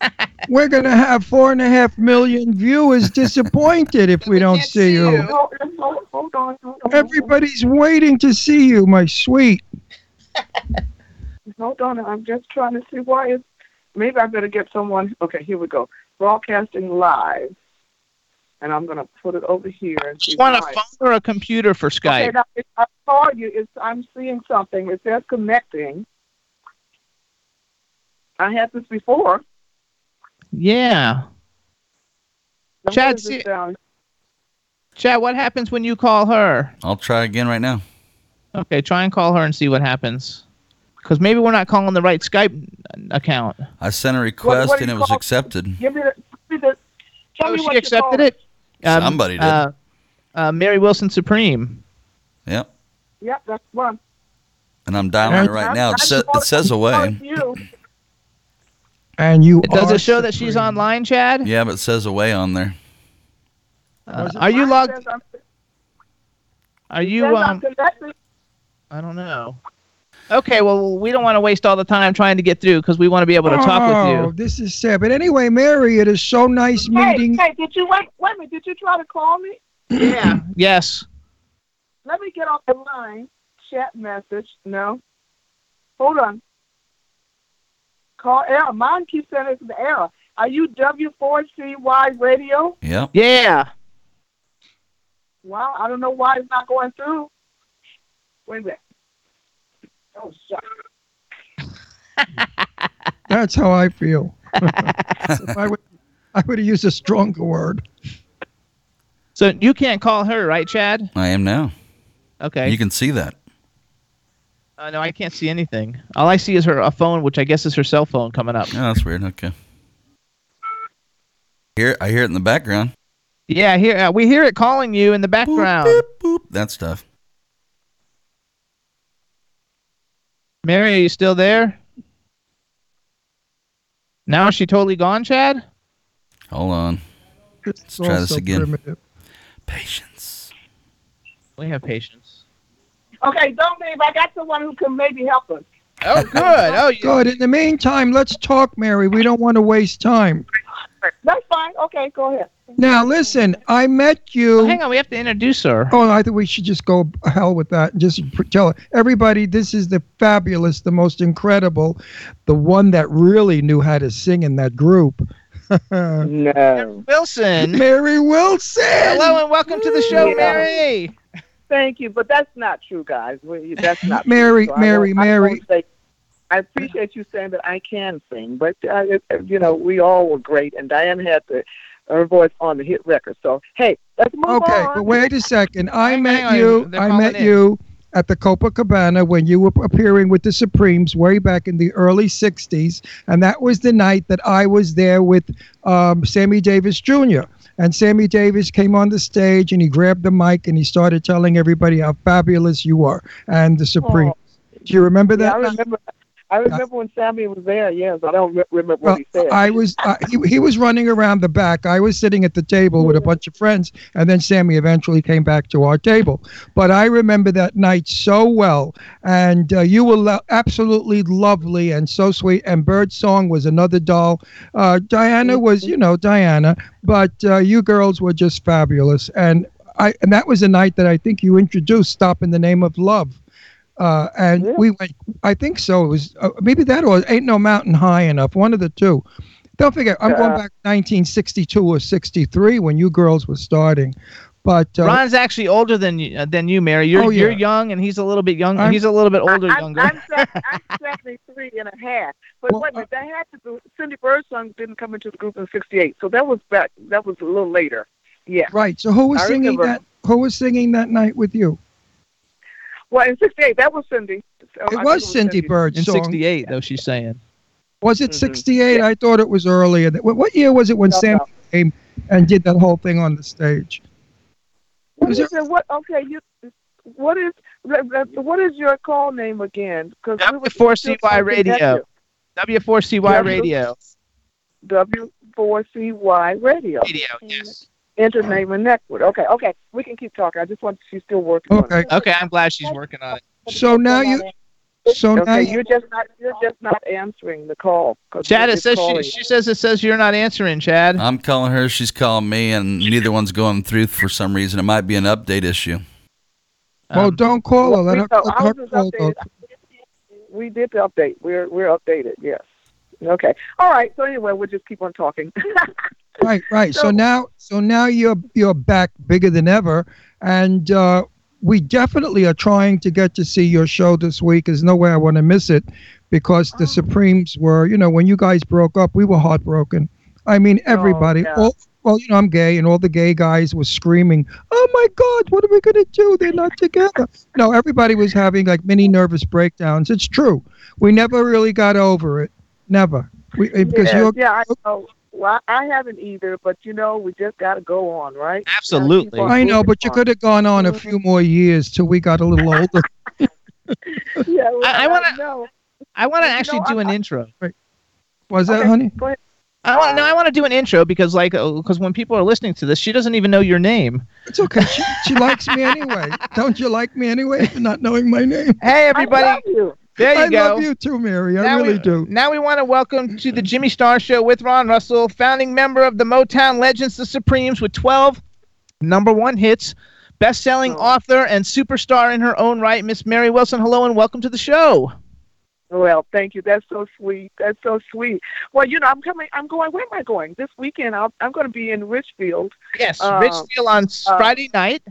We're gonna have four and a half million viewers disappointed if we don't see see you. you. Hold, hold, hold on, hold on. Everybody's waiting to see you, my sweet. Hold on. I'm just trying to see why it's. Maybe I better get someone. Okay, here we go. Broadcasting live, and I'm gonna put it over here. And see Just want a why. phone or a computer for Okay, Skype? now, I saw you. It's, I'm seeing something. It says connecting. I had this before. Yeah. Now, Chad, see- Chad, what happens when you call her? I'll try again right now. Okay, try and call her and see what happens. Because maybe we're not calling the right Skype account. I sent a request what do and it was accepted. Give me the. Give me the tell Oh, me she accepted it? Um, Somebody did. Uh, uh, Mary Wilson Supreme. Yep. Yep, that's one. And I'm dialing it right now. It, sa- it says away. You. And you Does it show that she's online, Chad? Yeah, but it says away on there. Uh, are you logged? Are you? Um, connected. I don't know. Okay, well, we don't want to waste all the time trying to get through because we want to be able to talk with you. Oh, this is sad. But anyway, Mary, it is so nice Hey, meeting. hey, did you wait? Wait a minute. Did you try to call me? Yeah. Yes. Let me get off the line. Chat message. No. Hold on. Call error. Mine keeps saying it's an error. Are you W4CY radio? Yeah. Yeah. Well, I don't know why it's not going through. Wait a minute. Oh, shucks. That's how I feel. if I would, I would have used a stronger word. So you can't call her, right, Chad? I am now. Okay. You can see that. Uh, no, I can't see anything. All I see is her a phone, which I guess is her cell phone coming up. Oh, that's weird. Okay. Here, I hear it in the background. Yeah, here uh, we hear it calling you in the Boop, background. boop, boop. That stuff. Mary, are you still there? Now is she totally gone, Chad? Hold on. Let's it's try this again. primitive. Patience. We have patience. Okay, don't leave. I got someone who can maybe help us. Oh, good. Oh, you, Good. In the meantime, let's talk, Mary. We don't want to waste time. That's fine. Okay, go ahead. Now, listen. I met you. Oh, hang on, we have to introduce her. Oh, I think we should just go hell with that and just tell everybody this is the fabulous, the most incredible, the one that really knew how to sing in that group. No. Wilson. Mary Wilson. Hello and welcome to the show, Yeah. Mary. Thank you, but that's not true, guys. That's not true. Mary, So I Mary, won't- I Mary. won't say- I appreciate you saying that I can sing, but uh, you know we all were great, and Diane had the, her voice on the hit record. So hey, let's move Okay, on. but wait a second. I Hang met on, you. they're I met in. you at the Copacabana when you were appearing with the Supremes way back in the early '60s, and that was the night that I was there with um, Sammy Davis Jr. And Sammy Davis came on the stage and he grabbed the mic and he started telling everybody how fabulous you are and the Supremes. Do you remember Yeah, that? I remember. I remember when Sammy was there. Yes, I don't re- remember Well, what he said. I was uh, he, he was running around the back. I was sitting at the table with a bunch of friends, and then Sammy eventually came back to our table. But I remember that night so well, and uh, you were lo- absolutely lovely and so sweet. And Birdsong was another doll. Uh, Diana was, you know, Diana, but uh, you girls were just fabulous. And I and that was a night that I think you introduced "Stop in the Name of Love." Uh, and Yeah. we went. I think so. It was uh, maybe that or "Ain't No Mountain High Enough." One of the two. Don't forget, I'm going Uh, back 1962 or 63 when you girls were starting. But uh, Ron's actually older than you, uh, than you, Mary. You're Oh, yeah. you're young, and he's a little bit younger. I'm- He's a little bit older, I, younger. I'm, I'm, se- I'm 73 and a half. But Well, wait a minute, that had to do. Cindy Birdsong didn't come into the group in '68, so that was back. That was a little later. Yeah. right. So who was I singing remember. that? Who was singing that night with you? Well, in '68, that was Cindy. So I It was Cindy Bird in song. '68, though she's saying. Was it Mhm. 68? I thought it was earlier. What what year was it when No, Sam no. came and did that whole thing on the stage? What Was is there- it? What? Okay, you. What is what is your call name again? Because W4CY Radio. W4CY Radio. W4CY Radio. Radio, yes. Entertainment Network. Okay, okay. We can keep talking. I just want she's still working. on Okay. it. Okay, I'm glad she's working on it. So now you So now Okay, you- you're just not you're just not answering the call. 'cause Chad, it says she, calling. she says it says you're not answering, Chad. I'm calling her. She's calling me, and neither one's going through for some reason. It might be an update issue. well, Um, don't call her. Let We- her, no, let her call. updated. We did the update. We're we're updated. Yes. Okay. All right. So anyway, we'll just keep on talking. Right, right. So, So- now, so now you're you're back bigger than ever, and uh, we definitely are trying to get to see your show this week. There's no way I want to miss it, because Oh. the Supremes were, you know, when you guys broke up, we were heartbroken. I mean, everybody. yeah. all, well, you know, I'm gay, and all the gay guys were screaming, "Oh my God, what are we gonna do? They're not together." no, everybody was having like mini nervous breakdowns. It's true. We never really got over it. Never. We, uh, because yeah, you're yeah, I know. Well, I I haven't either, but you know, we just got to go on, right? Absolutely. on I know, moving but you could have gone on a few more years till we got a little older. Yeah, well, I- I wanna- know. I want to actually know, do I- an intro. Was that, Okay, honey? Go ahead. I want no, I want to do an intro because like oh, because when people are listening to this, she doesn't even know your name. It's okay. She, she likes me anyway. Don't you like me anyway for not knowing my name? Hey I everybody, love you. There you I go. love you too, Mary. I Now really we, do. Now we want to welcome to the Jimmy Star Show with Ron Russell, founding member of the Motown Legends, the Supremes, with 12 number one hits, best-selling Oh. author and superstar in her own right, Miss Mary Wilson. Hello and welcome to the show. Well, thank you. That's so sweet. That's so sweet. Well, you know, I'm coming. I'm going. Where am I going this weekend? I'll, I'm going to be in Richfield. Yes, Uh, Richfield on s- uh, Friday night.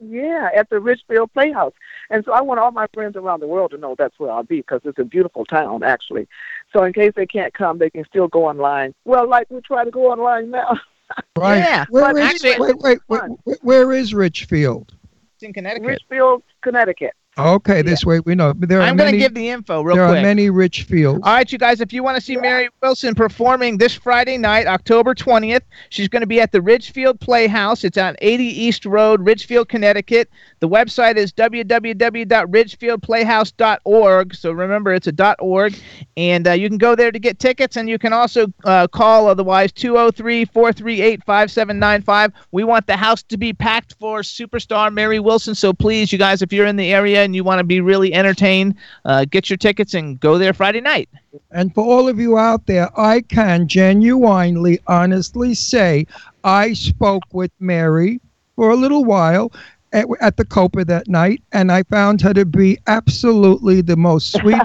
Yeah, at the Richfield Playhouse. And so I want all my friends around the world to know that's where I'll be because it's a beautiful town, actually. So in case they can't come, they can still go online. Well, like we try to go online now. Right. Yeah, Where but is, actually- wait, wait, wait, wait, where is Richfield? It's in Connecticut. Richfield, Connecticut. Okay, this way we know. There are I'm going to give the info real there quick. are many Richfields. All right, you guys, if you want to see Mary Wilson performing this Friday night, October 20th, she's going to be at the Ridgefield Playhouse. It's on 80 East Road, Ridgefield, Connecticut. The website is www.ridgefieldplayhouse.org. So remember, it's a .org. And uh, you can go there to get tickets, and you can also uh, call otherwise 203 438 5795. We want the house to be packed for superstar Mary Wilson. So please, you guys, if you're in the area and you want to be really entertained, uh, get your tickets and go there Friday night. And for all of you out there, I can genuinely, honestly say I spoke with Mary for a little while at, at the Copa that night, and I found her to be absolutely the most sweet,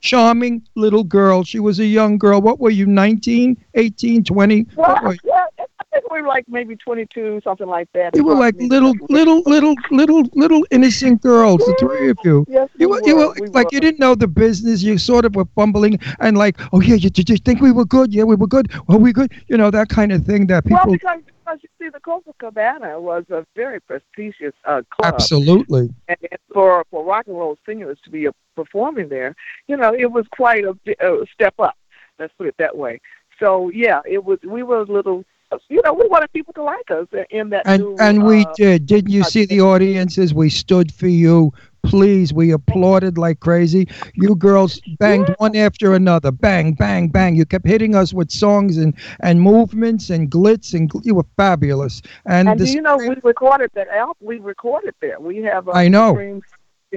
charming little girl. She was a young girl. What were you, 19, 18, 20? What were you? yeah, I think we were like maybe 22, something like that. You were like little, little, little, little, little innocent girls, the three of you. Yes, You we were, you were we like you didn't know the business. You sort of were fumbling and like, oh yeah, you, did you think we were good? Yeah, we were good. Were we good? You know that kind of thing that Well, people because, because you see, the Copacabana was a very prestigious uh, club. absolutely. and for for rock and roll singers to be uh, performing there, you know, it was quite a, a step up. Let's put it that way. So yeah, it was. We were a little, you know, we wanted people to like us in that. And new, and we uh, did. Didn't you see the audiences? We stood for you. Please, we applauded like crazy. You girls banged one after another. Bang, bang, bang. You kept hitting us with songs and, and movements and glitz and gl- you were fabulous. And, And this, you know we recorded that album? We recorded there. We have. Uh, I know.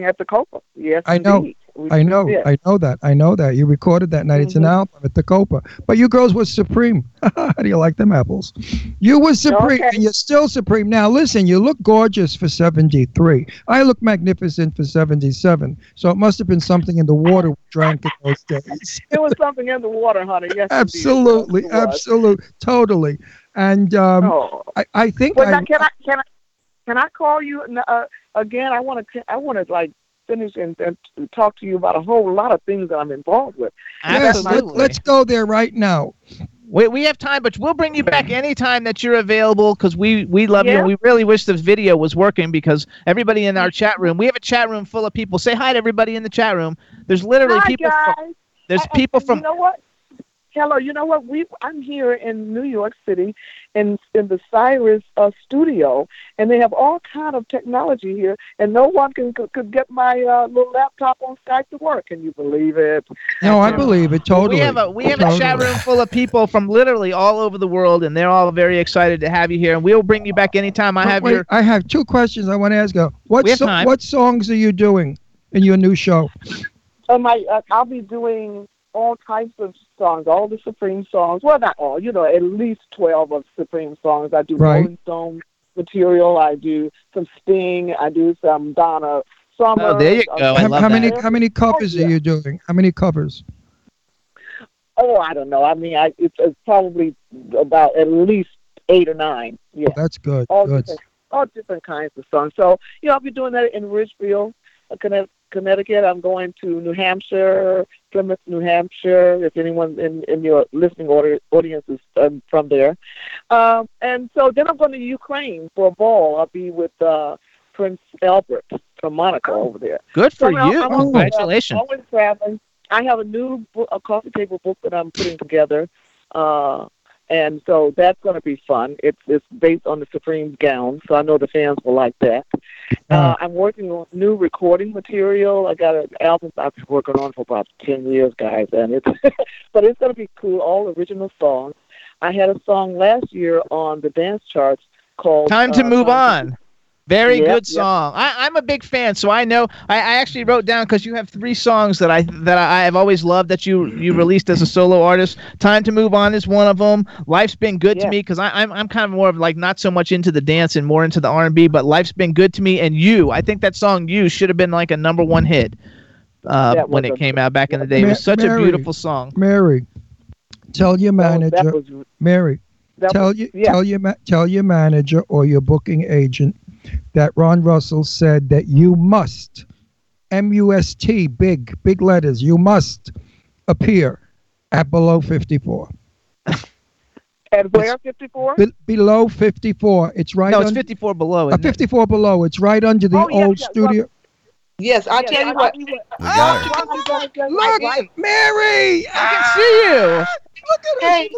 At the Copa. Yes, I know. indeed. I know. I know that, I know that. You recorded that night. It's an Mhm. album at the Copa. But you girls were supreme. How do you like them apples? You were supreme, Okay. and you're still supreme. Now, listen, you look gorgeous for 73. I look magnificent for 77. So it must have been something in the water we drank in those days. It was something in the water, honey. Yes, absolutely, absolutely, totally. And um, Oh. I, I think Well, I, now, can I can I can I call you uh, again? I want to I want to like finish and, and talk to you about a whole lot of things that I'm involved with. yes, let, Absolutely. let's go there right now. We, we have time, but we'll bring you back anytime that you're available because we, we love you Yeah. and we really wish this video was working because everybody in our mm-hmm. chat room, we have a chat room full of people. Say hi to everybody in the chat room. There's literally Hi, people. guys. From, there's I- I- people You from. know what? Hello. You know what? We I'm here in New York City, in in the Sirius uh, studio, and they have all kind of technology here, and no one can could, could get my uh, little laptop on Skype to work. Can you believe it? No, I believe it totally. We have a we have a chat room full of people from literally all over the world, and they're all very excited to have you here. And we'll bring you back anytime. I have wait, your. I have two questions I want to ask you. What We have so- time. what songs are you doing in your new show? Um, I, uh, I'll be doing all types of songs, all the Supreme songs. Well, not all, you know, at least 12 of Supreme songs. I do Right. Rolling Stone material. I do some Sting. I do some Donna Summer. Oh, there you go. I how, love how that. many how many covers yeah. are you doing? How many covers? Oh, I don't know. I mean, I, it's, it's probably about at least eight or nine. Yeah. Oh, that's good. all Good. different, all different kinds of songs. So, you know, I'll be doing that in Ridgefield, uh, Conne- Connecticut. I'm going to New Hampshire, Plymouth, New Hampshire. If anyone in, in your listening audi- audience is um, from there, um, and so then I'm going to Ukraine for a ball. I'll be with uh, Prince Albert from Monaco over there. Good for So you. I'm always- Congratulations. Always traveling. I have a new book, a coffee table book that I'm putting together, uh, and so that's going to be fun. It's it's based on the Supreme gown, so I know the fans will like that. Uh, I'm working on new recording material. I got an album I've been working on for about ten years, guys, and it's but it's to be cool. All original songs. I had a song last year on the dance charts called Time to uh, move Time to- on. Very Yep, good yep. song. I, I'm a big fan, so I know. I, I actually wrote down because you have three songs that I that I have always loved that you you released as a solo artist. Time to move on is one of them. Life's been good to me because I'm I'm kind of more of like not so much into the dance and more into the R&B, but life's been good to me. And you, I think that song you should have been like a number one hit uh, when it a- came out back in the day. It was such a beautiful song. Mary, tell your manager. That was, Mary, that tell was, you yeah. tell your tell your manager or your booking agent that Ron Russell said that you must M U S T big big letters you must appear at below 54 At where 54? Be- below 54 it's right No, it's un- 54 below. uh, isn't it? 54 below. It's right under the Oh, yeah, old yeah, studio. Yes, I Yeah, tell you I- what. I- We got look Mary! I can see you. Hey,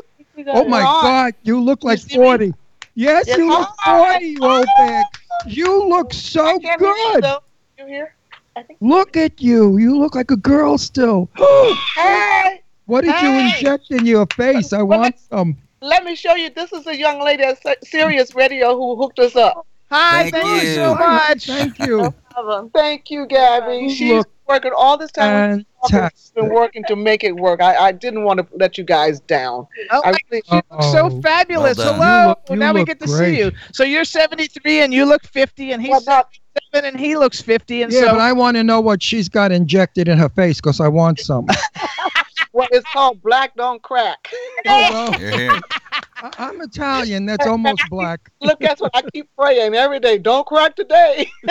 oh my Ron, god. You look like 40 yes Yes, you look oh, I- 40 you old bag you look so I can't hear you, good though. You hear? Look at you. You look like a girl still. Hey, what did you inject in your face? I Well, want some. let me show you. This is a young lady at Si- Sirius Radio who hooked us up. Hi, Thank thank, you. you. so much. Thank you. no Thank you, Gabby. You She's look working all this time. She's Fantastic. been working to make it work. I, I didn't want to let you guys down. Oh, I my really, You look so Oh. fabulous. Well. Hello. You look- you now we get to great. see you. So you're 73 and you look 50 and he's Well, not- 77 and he looks 50 and Yeah, so but I want to know what she's got injected in her face because I want some. well, it's called Black Don't Crack. Oh, well, You're here. I- I'm Italian. That's almost black. Look, that's what I keep praying every day. Don't crack today.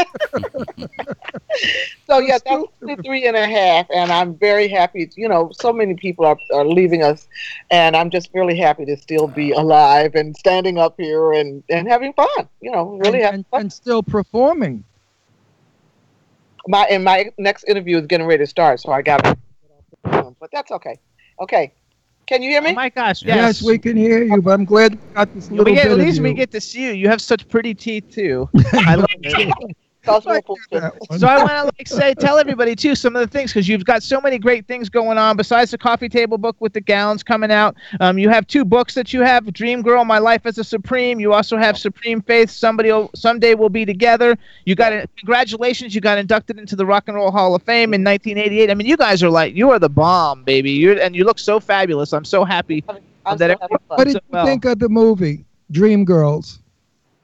so yeah, that's 53 and and I'm very happy. You know, so many people are, are leaving us, and I'm just really happy to still be alive and standing up here and, and having fun. You know, really and, having and, fun. and still performing. My and my next interview is getting ready to start, so I got. But that's okay. Okay, can you hear me? Oh me? my gosh, Yes. yes. we can hear you, but I'm glad we got this little we get, bit at of least we get to see you. You have such pretty teeth too. I love it. Cosmo Like Fulton. that one. So I want to like say, tell everybody too some of the things because you've got so many great things going on. Besides the coffee table book with the gowns coming out, um, you have two books that you have: Dream Girl, My Life as a Supreme. You also have Supreme Faith. Somebody will, someday we'll be together. You got it. Congratulations, you got inducted into the Rock and Roll Hall of Fame in 1988. I mean, you guys are like you are the bomb, baby. You're and you look so fabulous. I'm so happy. I'm that so it- having fun. What did so you well. think of the movie Dreamgirls?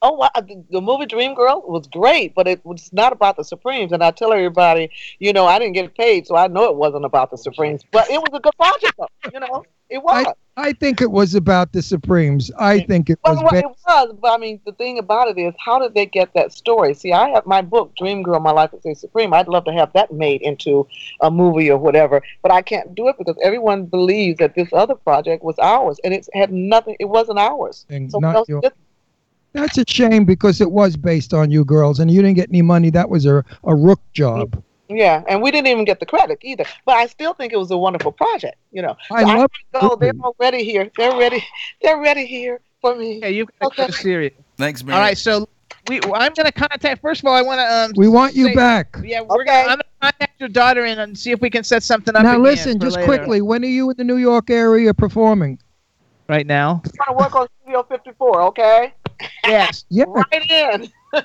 Oh, wow. The, movie Dream Girl was great, but it was not about the Supremes. And I tell everybody, you know, I didn't get paid, so I know it wasn't about the Supremes. But it was a good project, though. You know, it was. I think it was about the Supremes. I think it was. Well, it was, but I mean, the thing about it is, how did they get that story? See, I have my book, Dream Girl, My Life as a Supreme. I'd love to have that made into a movie or whatever, but I can't do it because everyone believes that this other project was ours, and it had nothing. It wasn't ours. Thing, So not else your- did- That's a shame because it was based on you girls, and you didn't get any money. That was a, a rook job. yeah, and we didn't even get the credit either. But I still think it was a wonderful project. You know, I So love Oh, they're already here. They're ready. They're ready here for me. Yeah, you've got to Okay. go serious. Thanks, man. All right, so we I'm gonna contact. First of all, I want to um. We want you say- back. Yeah, we're Okay. gonna. I'm gonna contact your daughter and, and see if we can set something up. Now again listen, for just later. quickly. When are you in the New York area performing? Right now. I'm trying to work on Studio 54. Okay, Yes. Yeah, right in.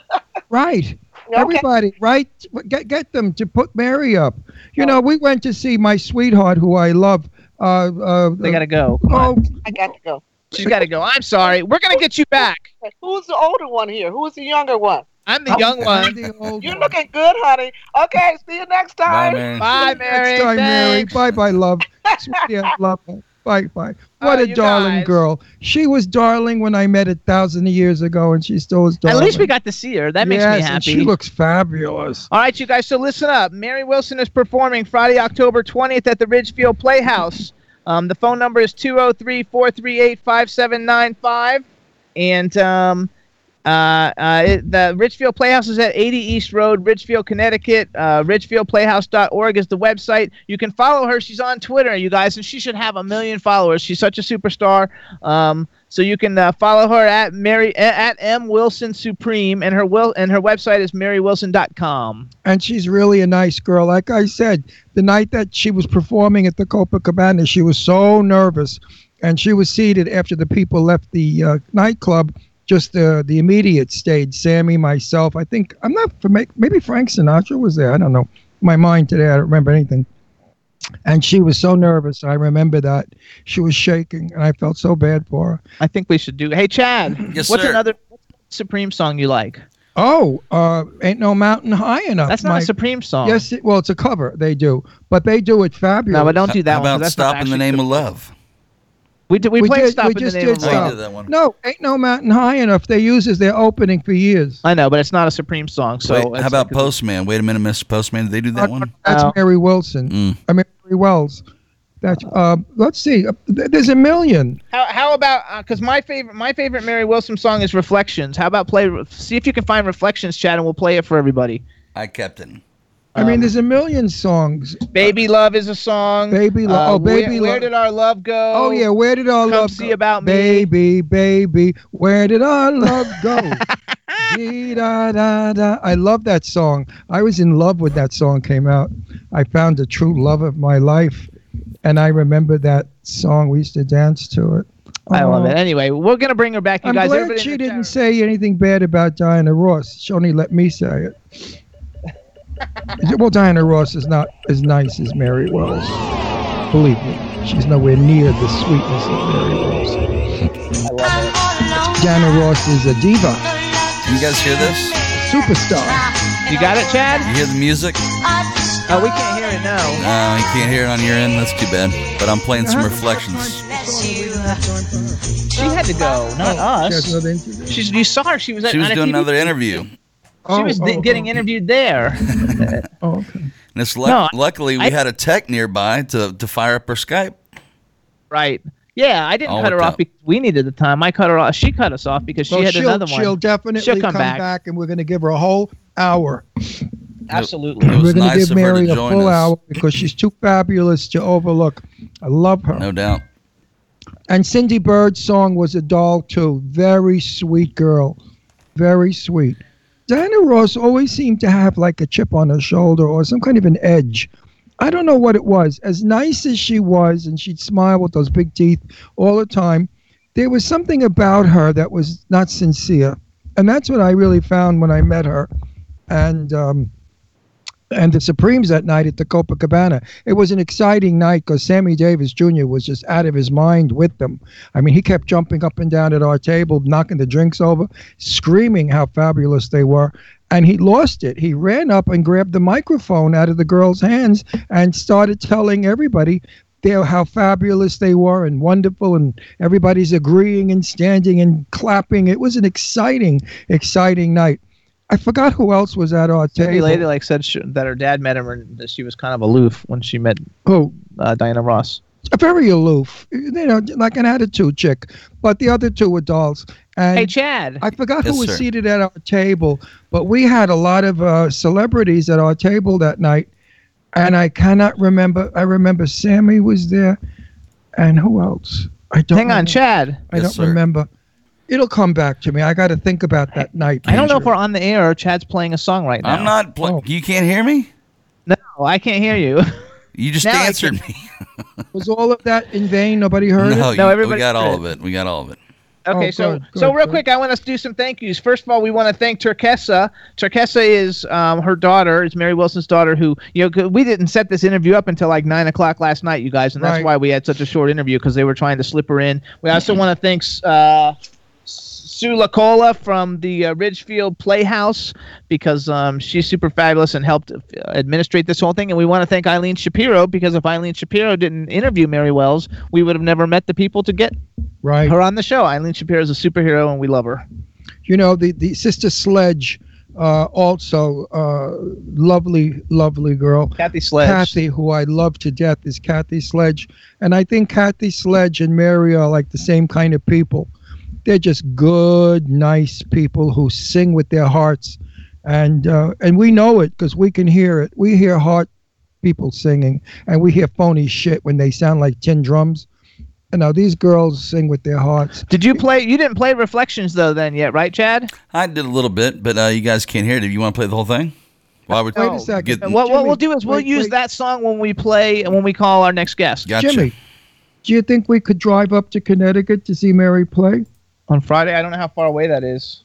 right. Everybody, right? Get get them to put Mary up. You know, we went to see my sweetheart, who I love. Uh, uh, They gotta go. Oh, I got to go. She's got to go. I'm sorry. We're gonna get you back. Who's the older one here? Who's the younger one? I'm the young one. You're looking good, honey. Okay, see you next time. Mary. Bye, Mary. Next time, Mary. Bye, bye, love. Sweetie, I love her. Bye, bye. What Uh, a darling guys. girl. She was darling when I met a thousand years ago, and she still is darling. At least we got to see her. That makes yes, me and happy. she looks fabulous. All right, you guys. So listen up. Mary Wilson is performing Friday, October 20th at the Ridgefield Playhouse. Um, the phone number is 203 438 5795. And um, uh, uh, it, the Ridgefield Playhouse is at 80 East Road, Ridgefield, Connecticut. Uh, RidgefieldPlayhouse.org is the website. You can follow her. She's on Twitter, you guys, and she should have a million followers. She's such a superstar. Um, so you can uh, follow her at Mary at M Wilson Supreme, and her will and her website is marywilson.com. And she's really a nice girl. Like I said, the night that she was performing at the Copacabana, she was so nervous. And she was seated after the people left the uh, nightclub. Just uh, the immediate stage, Sammy, myself. I think I'm not for maybe Frank Sinatra was there. I don't know. My mind today, I don't remember anything. And she was so nervous. I remember that she was shaking, and I felt so bad for her. I think we should do. Hey, Chad. Yes, what's sir. another Supreme song you like? Oh, uh, ain't no mountain high enough. That's not My- a Supreme song. Yes, it, well, it's a cover. They do, but they do it fabulous. No, but don't do that How one. 'cause about that's not Stop in the actually Name of Supreme. Love? We did. We, We played did- Stop we in just the Name did of you Love. did that one. No, ain't no mountain high enough. They use as their opening for years. I know, but it's not a Supreme song. So Wait, it's how about like- Postman? Wait a minute, Mr. Postman. Did they do that one? That's Oh. Mary Wilson. Mm. I mean Mary Wells. That's uh, let's see. Uh, There's a million. How, how about because my favorite my favorite Mary Wilson song is Reflections. How about play? See if you can find Reflections, Chad, and we'll play it for everybody. I kept it. I Um, mean, there's a million songs. Baby Love is a song. Baby Lo- Uh, oh, Baby where, where Love. did our love go? Oh yeah, where did our Come love see go? about me. Baby, baby, where did our love go? Dee da da da. I love that song. I was in love when that song came out. I found the true love of my life, and I remember that song. We used to dance to it. I love Oh. it. Anyway, we're gonna bring her back. You I'm guys, glad everybody she didn't say anything bad about Diana Ross. She only let me say it. Well, Diana Ross is not as nice as Mary Wells. Believe me, she's nowhere near the sweetness of Mary Wells. Diana Ross is a diva, You guys hear this? superstar. You got it, Chad? You hear the music? Oh, we can't hear it now. No, you can't hear it on your end. That's too bad. But I'm playing some reflections. She had to go, not Oh, She us. She's. You saw her. She was. At, She was doing TV another interview. She Oh, was oh, getting oh. interviewed there. Oh, okay. And it's No, luckily we I- had a tech nearby to, to fire up her Skype. right. Yeah, I didn't All cut her off out. because we needed the time. I cut her off. She cut us off because she Well, had she'll, another she'll one. definitely She'll come come back. back. and we're going to give her a whole hour. Absolutely. It was we're going nice give Mary to a full us. hour because she's too fabulous to overlook. I love her. No doubt. And Cindy Birdsong was a doll too. Very sweet girl. Very sweet. Diana Ross always seemed to have like a chip on her shoulder or some kind of an edge. I don't know what it was. As nice as she was, and she'd smile with those big teeth all the time, there was something about her that was not sincere. And that's what I really found when I met her. And um, and the Supremes that night at the Copacabana. It was an exciting night because Sammy Davis Jr. was just out of his mind with them. I mean, he kept jumping up and down at our table, knocking the drinks over, screaming how fabulous they were. And he lost it. He ran up and grabbed the microphone out of the girl's hands and started telling everybody there how fabulous they were and wonderful and everybody's agreeing and standing and clapping. It was an exciting, exciting night. I forgot who else was at our Every table. lady like said sh that her dad met her and that she was kind of aloof when she met Who? uh, Diana Ross. very aloof, you know, like an attitude chick. But the other two were dolls. And Hey, Chad. I forgot Yes, who was sir. seated at our table, but we had a lot of uh, celebrities at our table that night, and I cannot remember. I remember Sammy was there, and who else? I don't. Hang on, remember. Chad. I Yes, don't sir. remember. It'll come back to me. I got to think about that night. I don't know if we're on the air or Chad's playing a song right now. I'm not. Pl- Oh. You can't hear me? No, I can't hear you. You just Now answered me. Was all of that in vain? Nobody heard no, it. No, you- we got all of it. We got all of it. Okay, Oh, so good, so real good. quick, I want us to do some thank yous. First of all, we want to thank Turkessa. Turkessa is um, her daughter, is Mary Wilson's daughter, who you know we didn't set this interview up until like nine o'clock last night, you guys, and that's Right. why we had such a short interview because they were trying to slip her in. We also want to thank uh, Sue Lacola from the uh, Ridgefield Playhouse because um, she's super fabulous and helped uh, administrate this whole thing. And we want to thank Eileen Shapiro because if Eileen Shapiro didn't interview Mary Wells, we would have never met the people to get Right. her on the show. Eileen Shapiro is a superhero, and we love her. You know, the, the Sister Sledge, uh, also uh, lovely, lovely girl. Kathy Sledge. Kathy, who I love to death, is Kathy Sledge. And I think Kathy Sledge and Mary are like the same kind of people. They're just good, nice people who sing with their hearts. And uh, and we know it because we can hear it. We hear heart people singing, and we hear phony shit when they sound like tin drums. And now these girls sing with their hearts. Did you play? You didn't play Reflections though, then yet, right, Chad? I did a little bit, but uh, you guys can't hear it. If you want to play the whole thing, well, I would Wait a second. Get, What, what we'll do is we'll wait, use wait. that song when we play and when we call our next guest gotcha. Jimmy, do you think we could drive up to Connecticut to see Mary play? On Friday. I don't know how far away that is.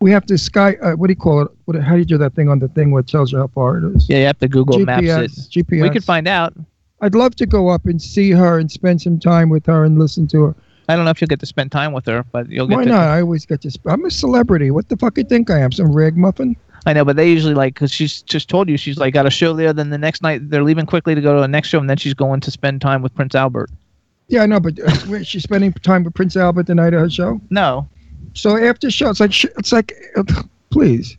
We have to sky. Uh, what do you call it? What, how do you do that thing on the thing where it tells you how far it is? Yeah, you have to Google Maps it. GPS. We could find out. I'd love to go up and see her and spend some time with her and listen to her. I don't know if you'll get to spend time with her, but you'll get Why to. not? I always get to. Sp- I'm a celebrity. What the fuck you think I am? Some ragamuffin? I know, but they usually like because she's just told you she's like got a show there. Then the next night they're leaving quickly to go to the next show, and then she's going to spend time with Prince Albert. Yeah, I know, but uh, she's spending time with Prince Albert the night of her show. No, So after show, it's like sh- it's like, uh, please.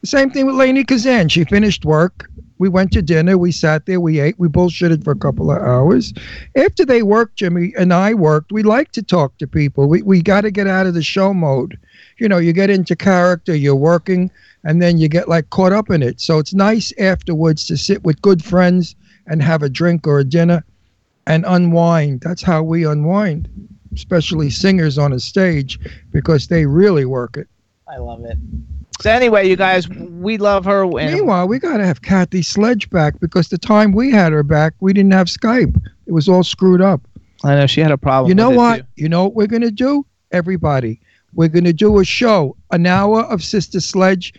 The same thing with Lainie Kazan. She finished work. We went to dinner. We sat there. We ate. We bullshitted for a couple of hours. After they worked, Jimmy and I worked. We like to talk to people. We we got to get out of the show mode. You know, you get into character. You're working, and then you get like caught up in it. So it's nice afterwards to sit with good friends and have a drink or a dinner, and unwind. That's how we unwind, especially singers on a stage because they really work it. I love it. So anyway, you guys, we love her. And Meanwhile, we got to have Kathy Sledge back because the time we had her back, we didn't have Skype. It was all screwed up. I know she had a problem. You know what? too. You know what we're going to do? Everybody, we're going to do a show, an hour of Sister Sledge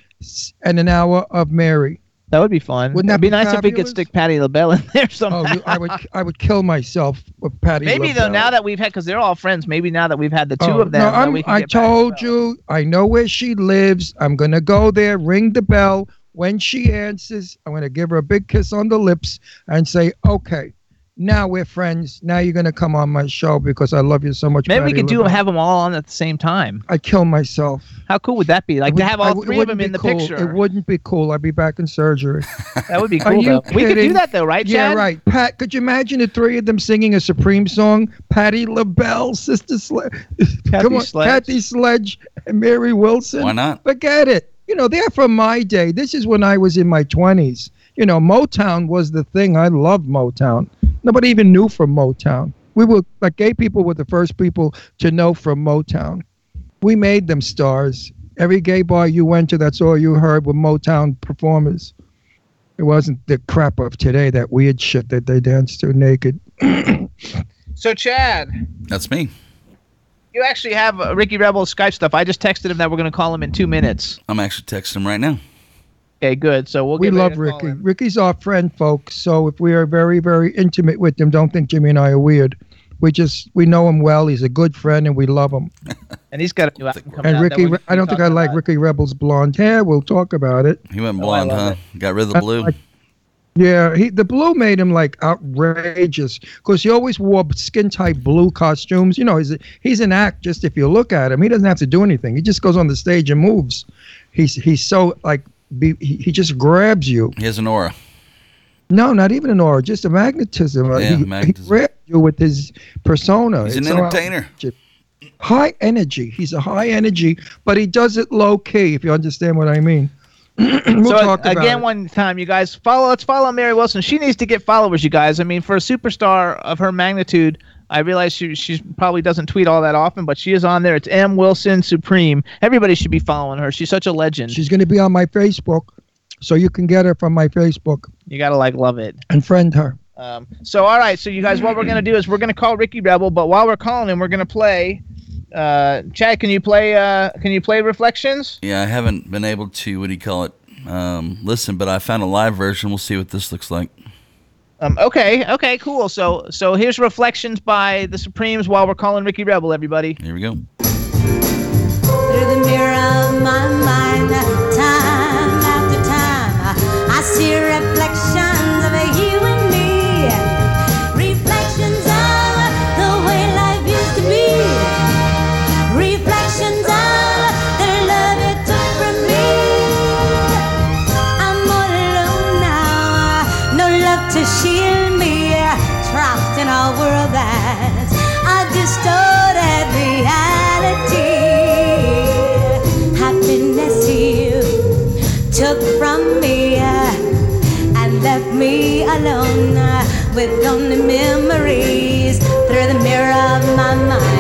and an hour of Mary. That would be fun. Wouldn't that It'd be, be nice if we could stick Patti LaBelle in there somehow. Oh, I would, I would kill myself with Patti. maybe though, now that we've had, because they're all friends. Maybe now that we've had the two Oh, of them, No, that I'm, we can I told LaBelle. you, I know where she lives. I'm going to go there, ring the bell. When she answers, I'm going to give her a big kiss on the lips and say, okay, now we're friends. Now you're going to come on my show because I love you so much. Maybe we could do LaBelle." have them all on at the same time. I'd kill myself. How cool would that be? Like It to have all would- three of them wouldn't in the cool. picture. It wouldn't be cool. I'd be back in surgery. That would be Are cool you. We could do that though, right, Yeah, Chad? right. Pat, could you imagine the three of them singing a Supreme song? Patti LaBelle, Sister Sledge. Come on, Sledge. Kathy Sledge and Mary Wilson. Why not? Forget it. You know, they're from my day. This is when I was in my 20s. You know, Motown was the thing. I loved Motown. Nobody even knew from Motown. We were, like, gay people were the first people to know from Motown. We made them stars. Every gay bar you went to, that's all you heard were Motown performers. It wasn't the crap of today, that weird shit that they danced to naked. So Chad, That's me. you actually have uh, Ricky Rebel's Skype stuff. I just texted him that we're going to call him in two minutes. I'm actually texting him right now. Okay, good. So we'll we get love to call Ricky. Ricky's our friend, folks. So if we are very, very intimate with him, don't think Jimmy and I are weird. We just we know him well. He's a good friend, and we love him. And he's got a new album coming And out. that Ricky, I don't think I like. Ricky Rebel's blonde hair. We'll talk about it. He went Oh, blonde, love huh? Got rid of the blue. Like- Yeah, he the blue made him like outrageous because he always wore skin tight blue costumes. You know, he's a, he's an act. Just if you look at him, he doesn't have to do anything. He just goes on the stage and moves. He's he's so like be, he, he just grabs you. He has an aura. No, not even an aura, just a magnetism. Uh, Yeah, he, magnetism. he grabs you with his persona. He's an It's so entertainer. High energy. He's a high energy, but he does it low key. If you understand what I mean. we'll so talk about again, it. one time, you guys follow. Let's follow Mary Wilson. She needs to get followers, you guys. I mean, for a superstar of her magnitude, I realize she she probably doesn't tweet all that often, but she is on there. It's M Wilson Supreme. Everybody should be following her. She's such a legend. She's going to be on my Facebook, so you can get her from my Facebook you gotta like love it. and friend her. Um, so all right, so you guys, what we're gonna do is we're gonna call Ricky Rebel, but while we're calling him, we're gonna play Uh, Chad, can you play? Uh, can you play Reflections? Yeah, I haven't been able to, what do you call it, um, listen, but I found a live version. We'll see what this looks like. Um, okay, okay, cool. So, so here's Reflections by the Supremes while we're calling Ricky Rebel, everybody. Here we go. Through the mirror of my mind, time after time, I see reflections world that's a distorted reality. Happiness you took from me uh, and left me alone uh, with only memories through the mirror of my mind.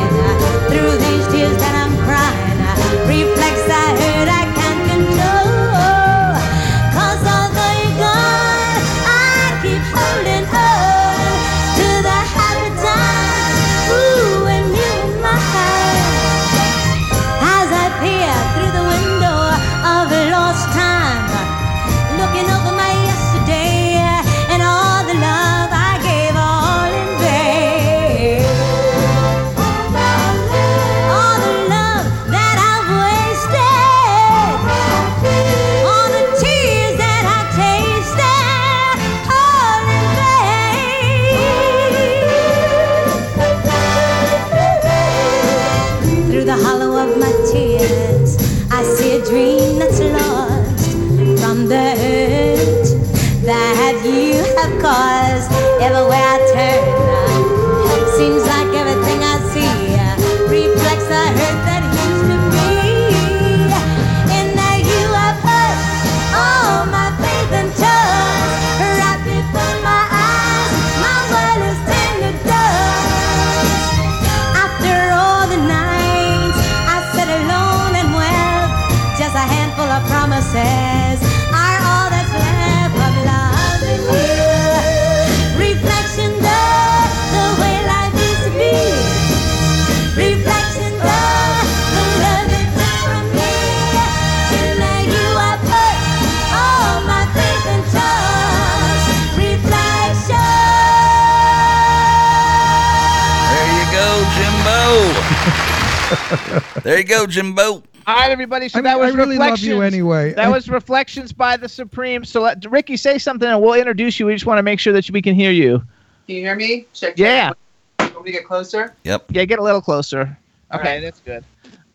There you go, Jimbo. there you go, Jimbo. All right, everybody. So I, that mean, I was really love Reflections. you anyway. That I- was Reflections by the Supreme. So let Ricky say something, and we'll introduce you. We just want to make sure that we can hear you. Can you hear me? Check. check. Yeah. Want me to get closer? Yep. Yeah, get a little closer. All Okay, right. that's good.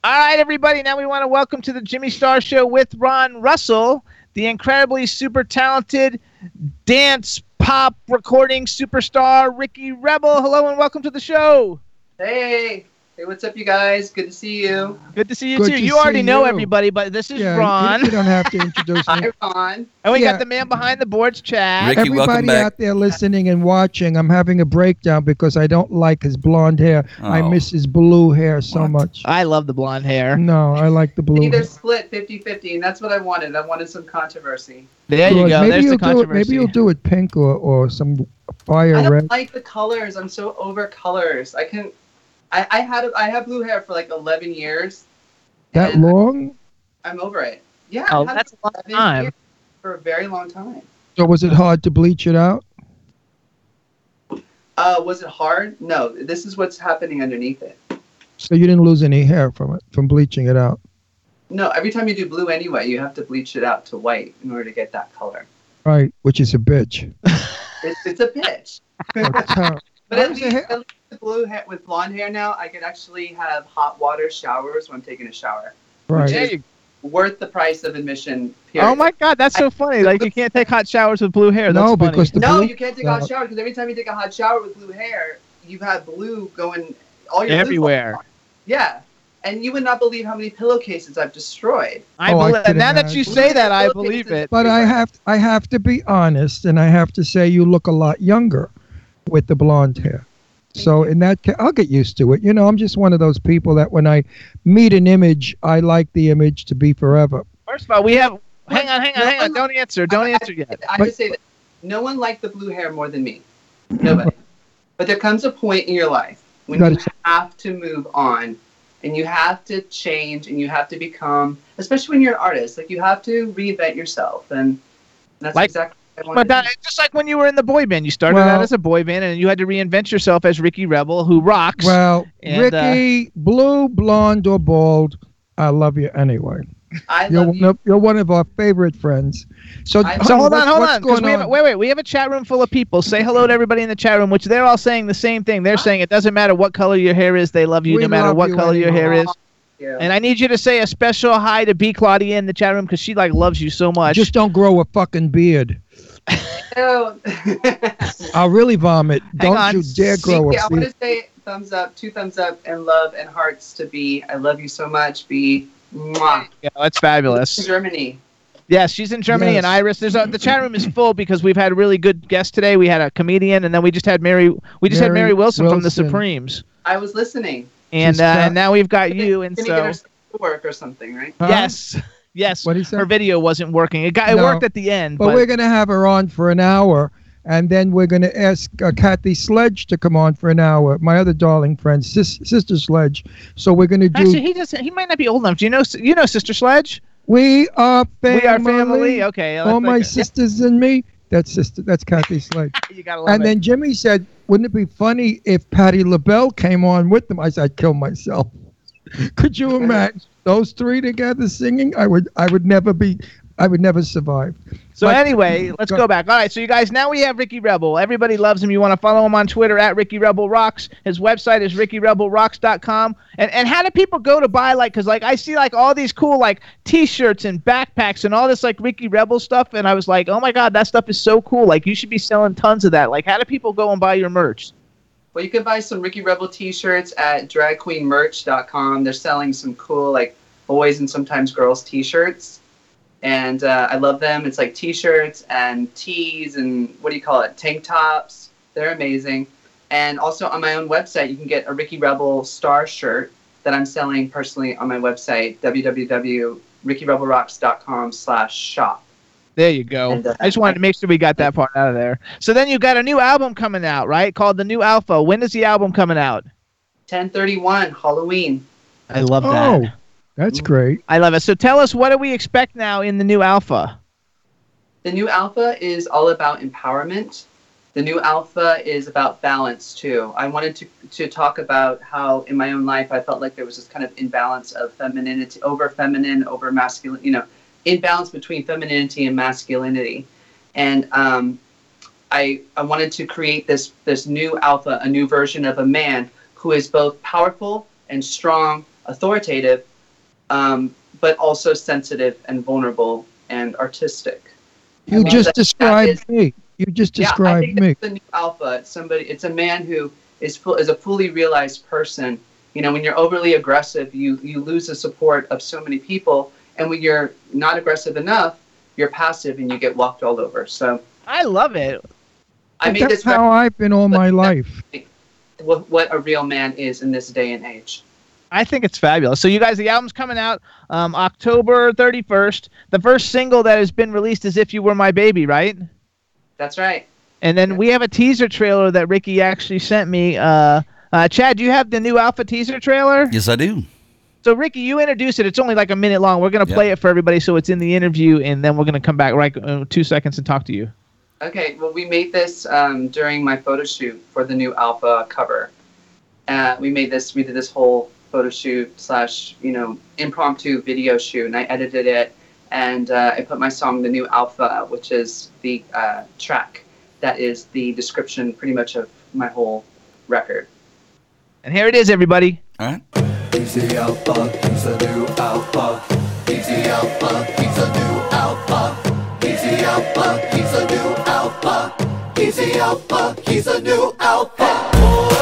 All right, everybody. Now we want to welcome to the Jimmy Star Show with Ron Russell, the incredibly super talented dance pop recording superstar Ricky Rebel. Hello and welcome to the show. Hey. Hey, what's up, you guys? Good to see you. Good to see you Good too. to You already know you. everybody, but this is yeah, Ron, You, don't have to introduce me. Hi, Ron. and we Yeah. got the man behind the boards, Chad. Ricky, welcome Everybody back. out there listening and watching, I'm having a breakdown because I don't like his blonde hair. I Oh. miss his blue hair so What? much. I love the blonde hair. No, I like the blue. Either hair. split 50-50, and that's what I wanted. I wanted some controversy. There you go. Maybe There's you'll the do it. Maybe you'll do it pink or, or some fire red. I don't red. like the colors. I'm so over colors. I can. I, I had I have blue hair for like 11 years. That long? I'm over it. Yeah. Oh, I had that's a long for 11 time. For a very long time. So was it hard to bleach it out? Uh, was it hard? No. This is what's happening underneath it. So you didn't lose any hair from it, from bleaching it out. No. Every time you do blue anyway, you have to bleach it out to white in order to get that color. Right, which is a bitch. It's, it's a bitch. That's how- But at least, at least with blue hair with blonde hair now, I can actually have hot water showers when I'm taking a shower. right. There you Worth the price of admission. Period. Oh my God, that's so funny! Like you can't take hot showers with blue hair. That's No, funny. because the No, blue you can't take a uh, hot shower because every time you take a hot shower with blue hair, you have blue going all your blue's everywhere. Yeah, and you would not believe how many pillowcases I've destroyed. I Oh, believe, could now that you say that, I believe it. But I have I have to be honest, and I have to say you look a lot younger with the blonde hair. So in that case, I'll get used to it. You know, I'm just one of those people that when I meet an image, I like the image to be forever. First of all, we have. Hang on, hang on, No hang on! one- Don't answer. Don't I- answer yet. I But- just say that no one liked the blue hair more than me. Nobody. but there comes a point in your life when You you have to move on and you have to change and you have to become, especially when you're an artist, like you have to reinvent yourself, and that's Like- exactly. What But that, just like when you were in the boy band, you started out as a boy band, and you had to reinvent yourself as Ricky Rebel, who rocks. Well, And, uh, Ricky, blue, blonde, or bald, I love you anyway. I You're love one, you. of, you're one of our favorite friends. So, I- So hold on, hold what's on, because we have on? wait, wait, we have a chat room full of people. Say hello to everybody in the chat room, which they're all saying the same thing. They're saying it doesn't matter what color your hair is, they love you We no matter what you color your hair is. Yeah. And I need you to say a special hi to B Claudia in the chat room because she like loves you so much. Just don't grow a fucking beard. Ew. I'll really vomit. Hang don't on. you dare grow Yeah, I want beard. to say thumbs up, two thumbs up, and love and hearts to B. I love you so much, B. Mwah. yeah, that's fabulous. Germany. Yes, she's in Germany, Yes. and Iris. There's a, the chat room is full because we've had really good guests today. We had a comedian, and then we just had Mary. We just had Mary Mary Wilson, from the Supremes, I was listening. and uh, and now we've got you. And Can get her so work or something, right? Huh? yes, yes, What'd he say? her video wasn't working. It got it No. worked at the end, But but we're going to have her on for an hour, and then we're going to ask uh, Kathy Sledge to come on for an hour. My other darling friend, sis, Sister Sledge. So we're going to do. actually he doesn't. He might not be old enough. Do you know? You know Sister Sledge? we are family. We are family. Okay, All my okay. sisters and me. That's sister. That's Kathy Sledge. You gotta love and it. then Jimmy said, "Wouldn't it be funny if Patti LaBelle came on with them?" I said, "I'd kill myself." Could you imagine those three together singing? I would. I would never be. I would never survive. So But- anyway, let's go back. All right, so you guys, now we have Ricky Rebel. Everybody loves him. You want to follow him on Twitter at Ricky Rebel Rocks. His website is RickyRebelRocks.com. And and how do people go to buy like? Because like I see like all these cool like T-shirts and backpacks and all this like Ricky Rebel stuff, and I was like, oh my god, that stuff is so cool. Like you should be selling tons of that. Like how do people go and buy your merch? Well, you can buy some Ricky Rebel T-shirts at dragqueenmerch.com. They're selling some cool like boys and sometimes girls T-shirts, and uh, I love them. It's like T-shirts and tees and what do you call it? Tank tops. They're amazing. And also on my own website, you can get a Ricky Rebel star shirt that I'm selling personally on my website www.rickyrebelrocks.com/shop. There you go. And, uh, I just wanted to make sure we got that part out of there. So then you got a new album coming out, right? Called The New Alpha. When is the album coming out? 1031 Halloween. I love that. Oh, that's great. I love it. So tell us, what do we expect now in the new alpha? The new alpha is all about empowerment. The new alpha is about balance too. I wanted to, to talk about how in my own life I felt like there was this kind of imbalance of femininity over feminine, over masculine, you know, imbalance between femininity and masculinity. And um, I, I wanted to create this, this new alpha, a new version of a man who is both powerful and strong, authoritative, um, but also sensitive and vulnerable and artistic. You just that- that described is- me. You just described yeah, I think me. the new alpha. It's somebody. It's a man who is full, is a fully realized person. You know, when you're overly aggressive, you you lose the support of so many people, and when you're not aggressive enough, you're passive and you get walked all over. So I love it. I mean, That's this how I've been all my life. what, what a real man is in this day and age. I think it's fabulous. So you guys, the album's coming out um, October 31st. The first single that has been released is "If You Were My Baby," right? That's right. And then we have a teaser trailer that Ricky actually sent me. Uh, uh, Chad, do you have the new Alpha teaser trailer? Yes, I do. So Ricky, you introduced it. It's only like a minute long. We're gonna Yeah. play it for everybody, so it's in the interview, and then we're gonna come back right uh, two seconds and talk to you. Okay, well, we made this um, during my photo shoot for the new Alpha cover. Uh, we made this, we did this whole photo shoot slash, you know, impromptu video shoot, and I edited it, and uh, I put my song, The New Alpha, which is the uh, track that is the description pretty much of my whole record. And here it is, everybody. All right. The alpha, he's the new alpha. The alpha, he's the new alpha. The alpha, he's the new alpha. The alpha, he's the new. Alpha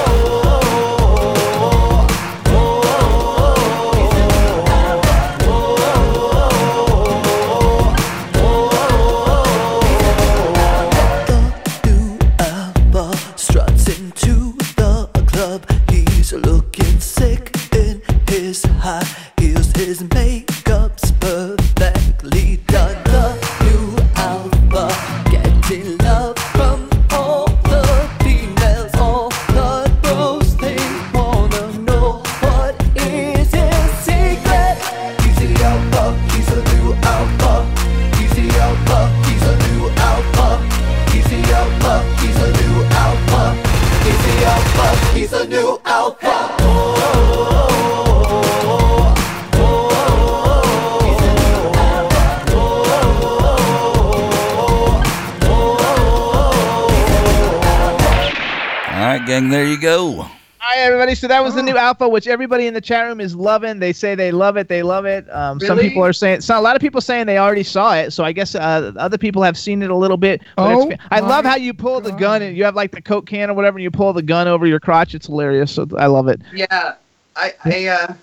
So that was the new Alpha, which everybody in the chat room is loving. They say they love it. They love it. Um, Some people are saying. So a lot of people saying they already saw it. So I guess uh, other people have seen it a little bit. Oh I love how you pull the gun and you have like the Coke can or whatever, and you pull the gun over your crotch. It's hilarious. So I love it. Yeah, I I uh,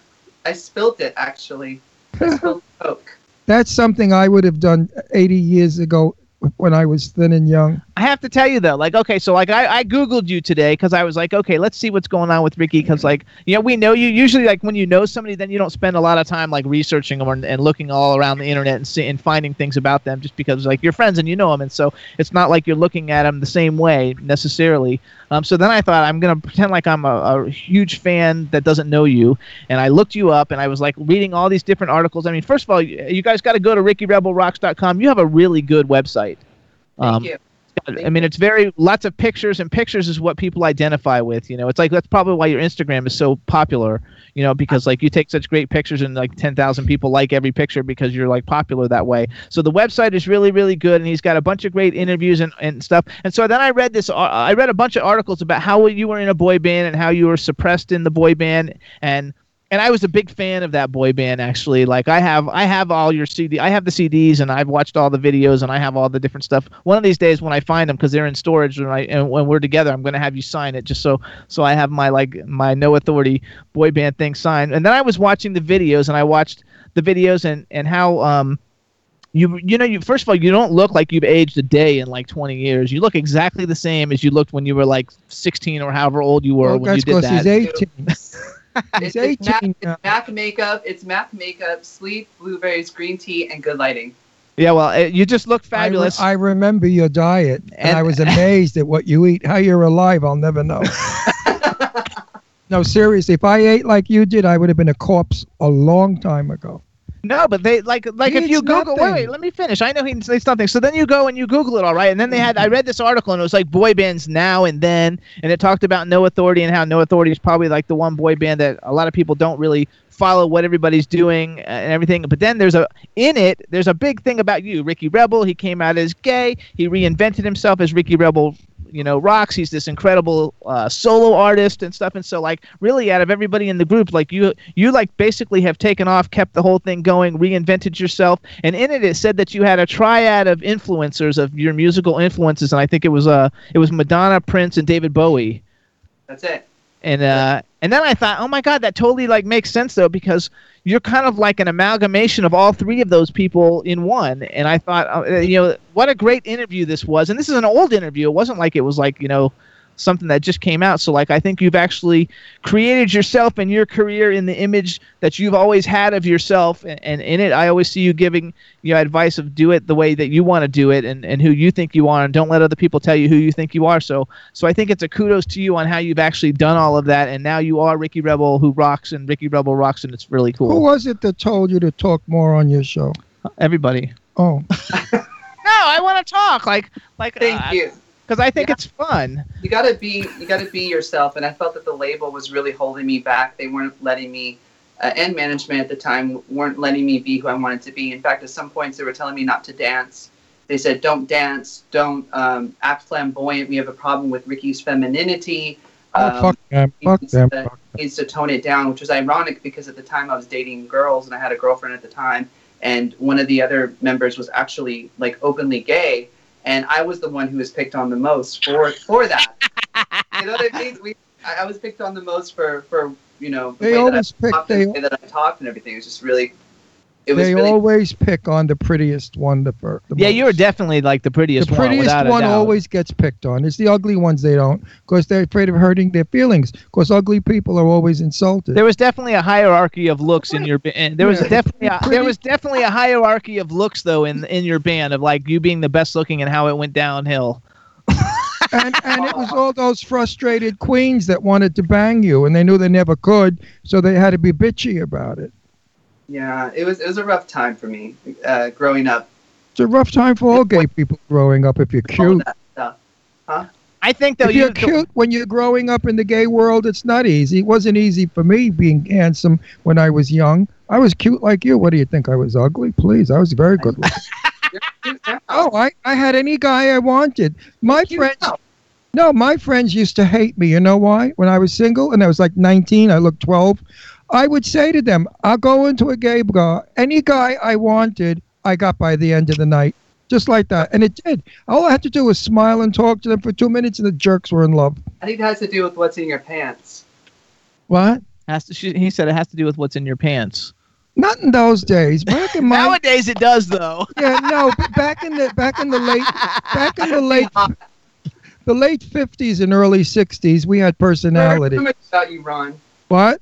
I spilled it actually. I spilled Coke. That's something I would have done 80 years ago when I was thin and young. I have to tell you though, like, okay, so like I, I googled you today because I was like, okay, let's see what's going on with Ricky because like, you know, we know you. Usually, like when you know somebody, then you don't spend a lot of time like researching them or, and looking all around the internet and see, and finding things about them just because like you're friends and you know them, and so it's not like you're looking at them the same way necessarily. Um, so then I thought I'm gonna pretend like I'm a, a huge fan that doesn't know you, and I looked you up and I was like reading all these different articles. I mean, first of all, you, you guys got to go to RickyRebelRocks.com. You have a really good website. Thank Um, you. I mean, it's very lots of pictures, and pictures is what people identify with. You know, it's like that's probably why your Instagram is so popular. You know, because like you take such great pictures, and like ten thousand people like every picture because you're like popular that way. So the website is really, really good, and he's got a bunch of great interviews and, and stuff. And so then I read this. uh, I read a bunch of articles about how you were in a boy band and how you were suppressed in the boy band, and and I was a big fan of that boy band actually. Like I have I have all your CD I have the CDs and I've watched all the videos and I have all the different stuff. One of these days when I find them because they're in storage and I and when we're together I'm going to have you sign it just so so I have my like my no authority boy band thing signed. And then I was watching the videos and I watched the videos and and how um you you know you first of all you don't look like you've aged a day in like 20 years. You look exactly the same as you looked when you were like 16 or however old you were when you did that. he's 18. It's, He's it's, math, now. it's math makeup. It's math makeup, sleep, blueberries, green tea, and good lighting. Yeah, well, uh, you just look I re- fabulous. I, remember your diet, and, And- I was amazed at what you eat. How you're alive, I'll never know. no, seriously, if I ate like you did, I would have been a corpse a long time ago. No, but they like like if you Google. Wait, nothing. wait, let me finish. I know he eats nothing. So then you go and you Google it, all right? And then they had I read this article and it was like boy bands now and then, and it talked about No Authority and how No Authority is probably like the one boy band that a lot of people don't really follow what everybody's doing uh, and everything. But then there's a in it there's a big thing about you, Ricky Rebel. He came out as gay. He reinvented himself as Ricky Rebel. You know, rocks. He's this incredible uh, solo artist and stuff. And so, like, really, out of everybody in the group, like you, you like basically have taken off, kept the whole thing going, reinvented yourself. And in it, it said that you had a triad of influencers of your musical influences, and I think it was uh, it was Madonna, Prince, and David Bowie That's it. And uh and then I thought, oh my god, that totally like makes sense though because you're kind of like an amalgamation of all three of those people in one. And I thought, uh, you know, what a great interview this was. And this is an old interview. It wasn't like it was like you know something that just came out. So like I think you've actually created yourself and your career in the image that you've always had of yourself. And, and in it, I always see you giving you know advice of do it the way that you want to do it and, and who you think you are, and don't let other people tell you who you think you are. So so I think it's a kudos to you on how you've actually done all of that, and now you are Ricky Rebel who rocks, and Ricky Rebel rocks, and it's really cool. Who was it that told you to talk more on your show? Everybody. Oh, No, I want to talk like like Thank uh, you. Because I think Yeah. it's fun. You gotta be you gotta be yourself, and I felt that the label was really holding me back. They weren't letting me, uh, and management at the time weren't letting me be who I wanted to be. In fact, at some points they were telling me not to dance. They said, "Don't dance, don't um, act flamboyant. We have a problem with Ricky's femininity." oh Um, fuck them, fuck needs them. to- needs to tone it down, which was ironic because at the time I was dating girls and I had a girlfriend at the time, and one of the other members was actually like openly gay, and I was the one who was picked on the most for for that. you know what I mean? We, I, I was picked on the most for for you know the They way always that I pick- talked, they- the way that I talked and everything. It was just really, it was They really always pick on the prettiest one the first. Yeah, you were definitely like the prettiest, the prettiest without a one always gets picked on. It's the ugly ones they don't, because they're afraid of hurting their feelings. Because ugly people are always insulted. There was definitely a hierarchy of looks in your band. There was Yeah. definitely a, there was definitely a hierarchy of looks though in in your band of like you being the best looking and how it went downhill. and and it was all those frustrated queens that wanted to bang you, and they knew they never could, so they had to be bitchy about it. Yeah. It was it was a rough time for me uh, growing up. It's a rough time for all gay people growing up if you're cute. that stuff. Huh? I think though If you you're cute when you're growing up in the gay world, it's not easy. It wasn't easy for me being handsome when I was young. I was cute like you. What do you think? I was ugly? Please, I was very good looking. You're cute now. Oh, I, I had any guy I wanted. My Cute friends, now. No, my friends used to hate me. You know why? When I was single and I was like 19, I looked 12. I would say to them, I'll go into a gay bar. Any guy I wanted, I got by the end of the night. Just like that. And it did. All I had to do was smile and talk to them for two minutes, and the jerks were in love. I think it has to do with what's in your pants. What? Has to. She, he said it has to do with what's in your pants. Not in those days. Back in my Nowadays it does though. yeah, no, but back in the back in the late back in the late the late fifties and early sixties, we had I've heard personality. rumors about you, Ron. What?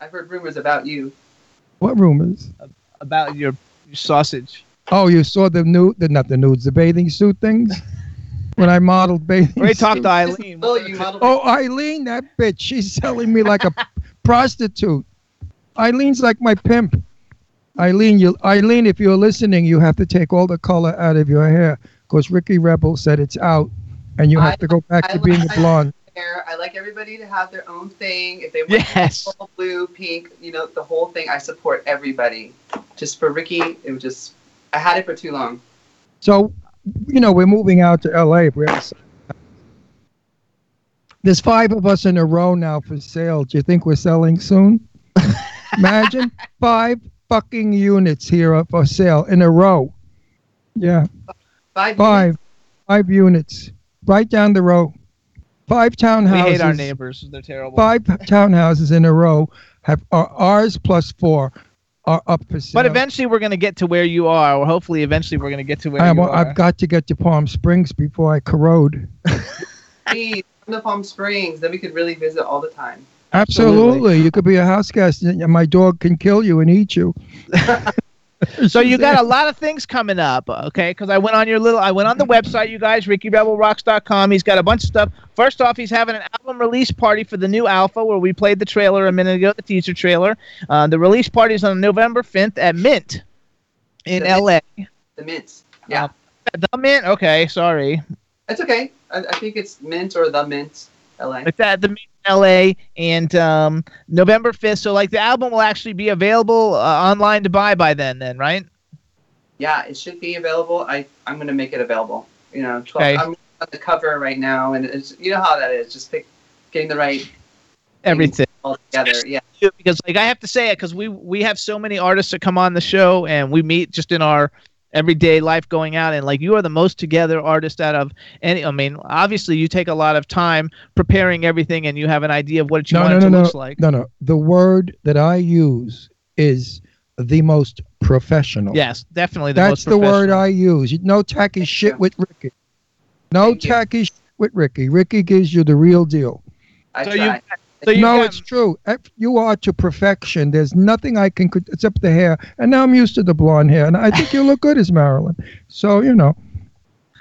I've heard rumors about you. What rumors? About your, your sausage. Oh, you saw the nude, the not the nudes, the bathing suit things. When I modeled bathing. We talked to Eileen. Oh, you modeled. Oh, Eileen, that bitch. She's selling me like a prostitute. Eileen's like my pimp. Eileen, you Eileen, if you're listening, you have to take all the color out of your hair because Ricky Rebel said it's out, and you have I- to go back I to being like- a blonde. Hair. I like everybody to have their own thing. If they want Yes. purple, blue, pink, you know, the whole thing, I support everybody. Just for Ricky, it was just I had it for too long. So, you know, we're moving out to LA. We're There's five of us in a row now for sale. Do you think we're selling soon? Imagine five fucking units here for sale in a row. Yeah, Five. five, five units right down the row. Five townhouses. We hate our neighbors. They're terrible. Five townhouses in a row have are ours plus four are up for sale. But eventually we're gonna get to where you are, or hopefully eventually we're gonna get to where I am, you are. I've got to get to Palm Springs before I corrode. Please come to Palm Springs, then we could really visit all the time. Absolutely. You could be a house guest and my dog can kill you and eat you. So you got a lot of things coming up, okay? Because I went on your little, I went on the website, you guys, RickyRebelRocks.com. He's got a bunch of stuff. First off, he's having an album release party for the new Alpha, where we played the trailer a minute ago, the teaser trailer. Uh, the release party is on November 5th at Mint in The Mint. LA. The mints. Yeah. The Mint, okay, sorry. It's okay. I, I think it's Mint or the Mint, LA. It's at the LA and um, November 5th. So, like, the album will actually be available uh, online to buy by then, then, right? Yeah, it should be available. I I'm gonna make it available. You know, 12, Okay. I'm on the cover right now, and it's you know how that is. Just pick, getting the right Everything. all together. Yeah. because like I have to say it because we we have so many artists that come on the show and we meet just in our everyday life going out and like you are the most together artist out of any I mean obviously you take a lot of time preparing everything and you have an idea of what you No, want no, it no, to no, look like. no, no. The word that I use is the most professional. Yes, definitely the most professional. That's the word. I use. No tacky shit with Ricky. No Thank you. tacky shit with Ricky. Ricky gives you the real deal. I So try. you so you no, got- it's true. If You are to perfection. There's nothing I can crit- except the hair. And now I'm used to the blonde hair, and I think you look good as Marilyn. So you know,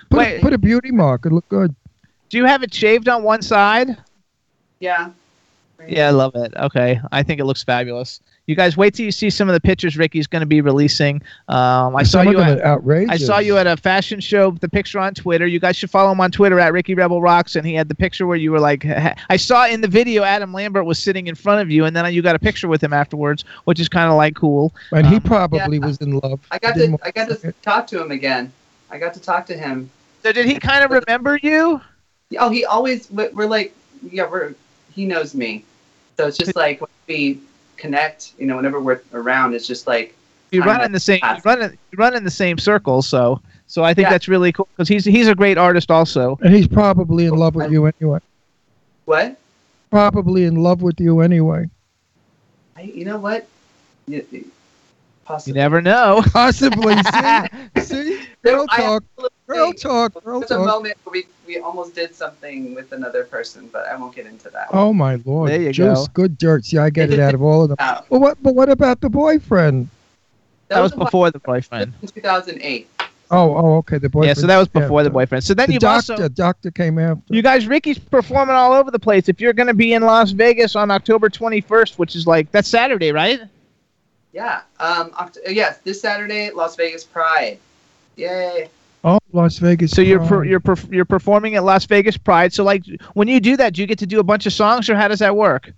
put, Wait. a, put a beauty mark. It look good. do you have it shaved on one side? yeah. Yeah, I love it. Okay, I think it looks fabulous. You guys wait till you see some of the pictures Ricky's going to be releasing. Um, I saw you at, outrageous. I saw you at a fashion show. with The picture on Twitter. You guys should follow him on Twitter at Ricky Rebel Rocks, and he had the picture where you were like, I saw in the video Adam Lambert was sitting in front of you, and then you got a picture with him afterwards, which is kind of like cool. and he Um, probably was in love. I got to I got to talk to him again. I got to talk to him. So did he kind of remember you? Oh, he always we're we're like yeah we're he knows me, so it's just like when we connect. You know, whenever we're around, it's just like You run in the same. You run in, you run in the same circle. So so I think Yeah. that's really cool because he's he's a great artist also. And he's probably in love with you anyway. what? Probably in love with you anyway. I, you know what? You, you- You never know. Possibly. see, see, girl I- talk, girl talk, girl There's a moment where we, we almost did something with another person, but I won't get into that. Oh my lord! There you Juice, go. good dirt. See, I get it out of all of them. Oh, But what? But what about the boyfriend? That was the one before the boyfriend. in 2008. Oh, oh, okay, the boyfriend. Yeah, so that was before the boyfriend. So then The you've doctor, also doctor came after. You guys, Ricky's performing all over the place. If you're going to be in Las Vegas on October 21st, which is like that's Saturday, right? Yeah. Um. Oct- yes, this Saturday, Las Vegas Pride. Yay. Oh, Las Vegas. So you're per, you're perf- you're performing at Las Vegas Pride. So like when you do that, do you get to do a bunch of songs, or how does that work?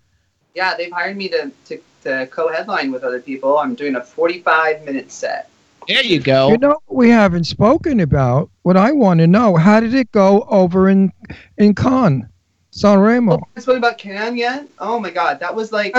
Yeah, they've hired me to, to, to co-headline with other people. I'm doing a 45 minute set. There you go. You know what we haven't spoken about? What I want to know, how did it go over in in Cannes, San Remo? Oh, I spoke about Cannes yet? Oh my God, that was like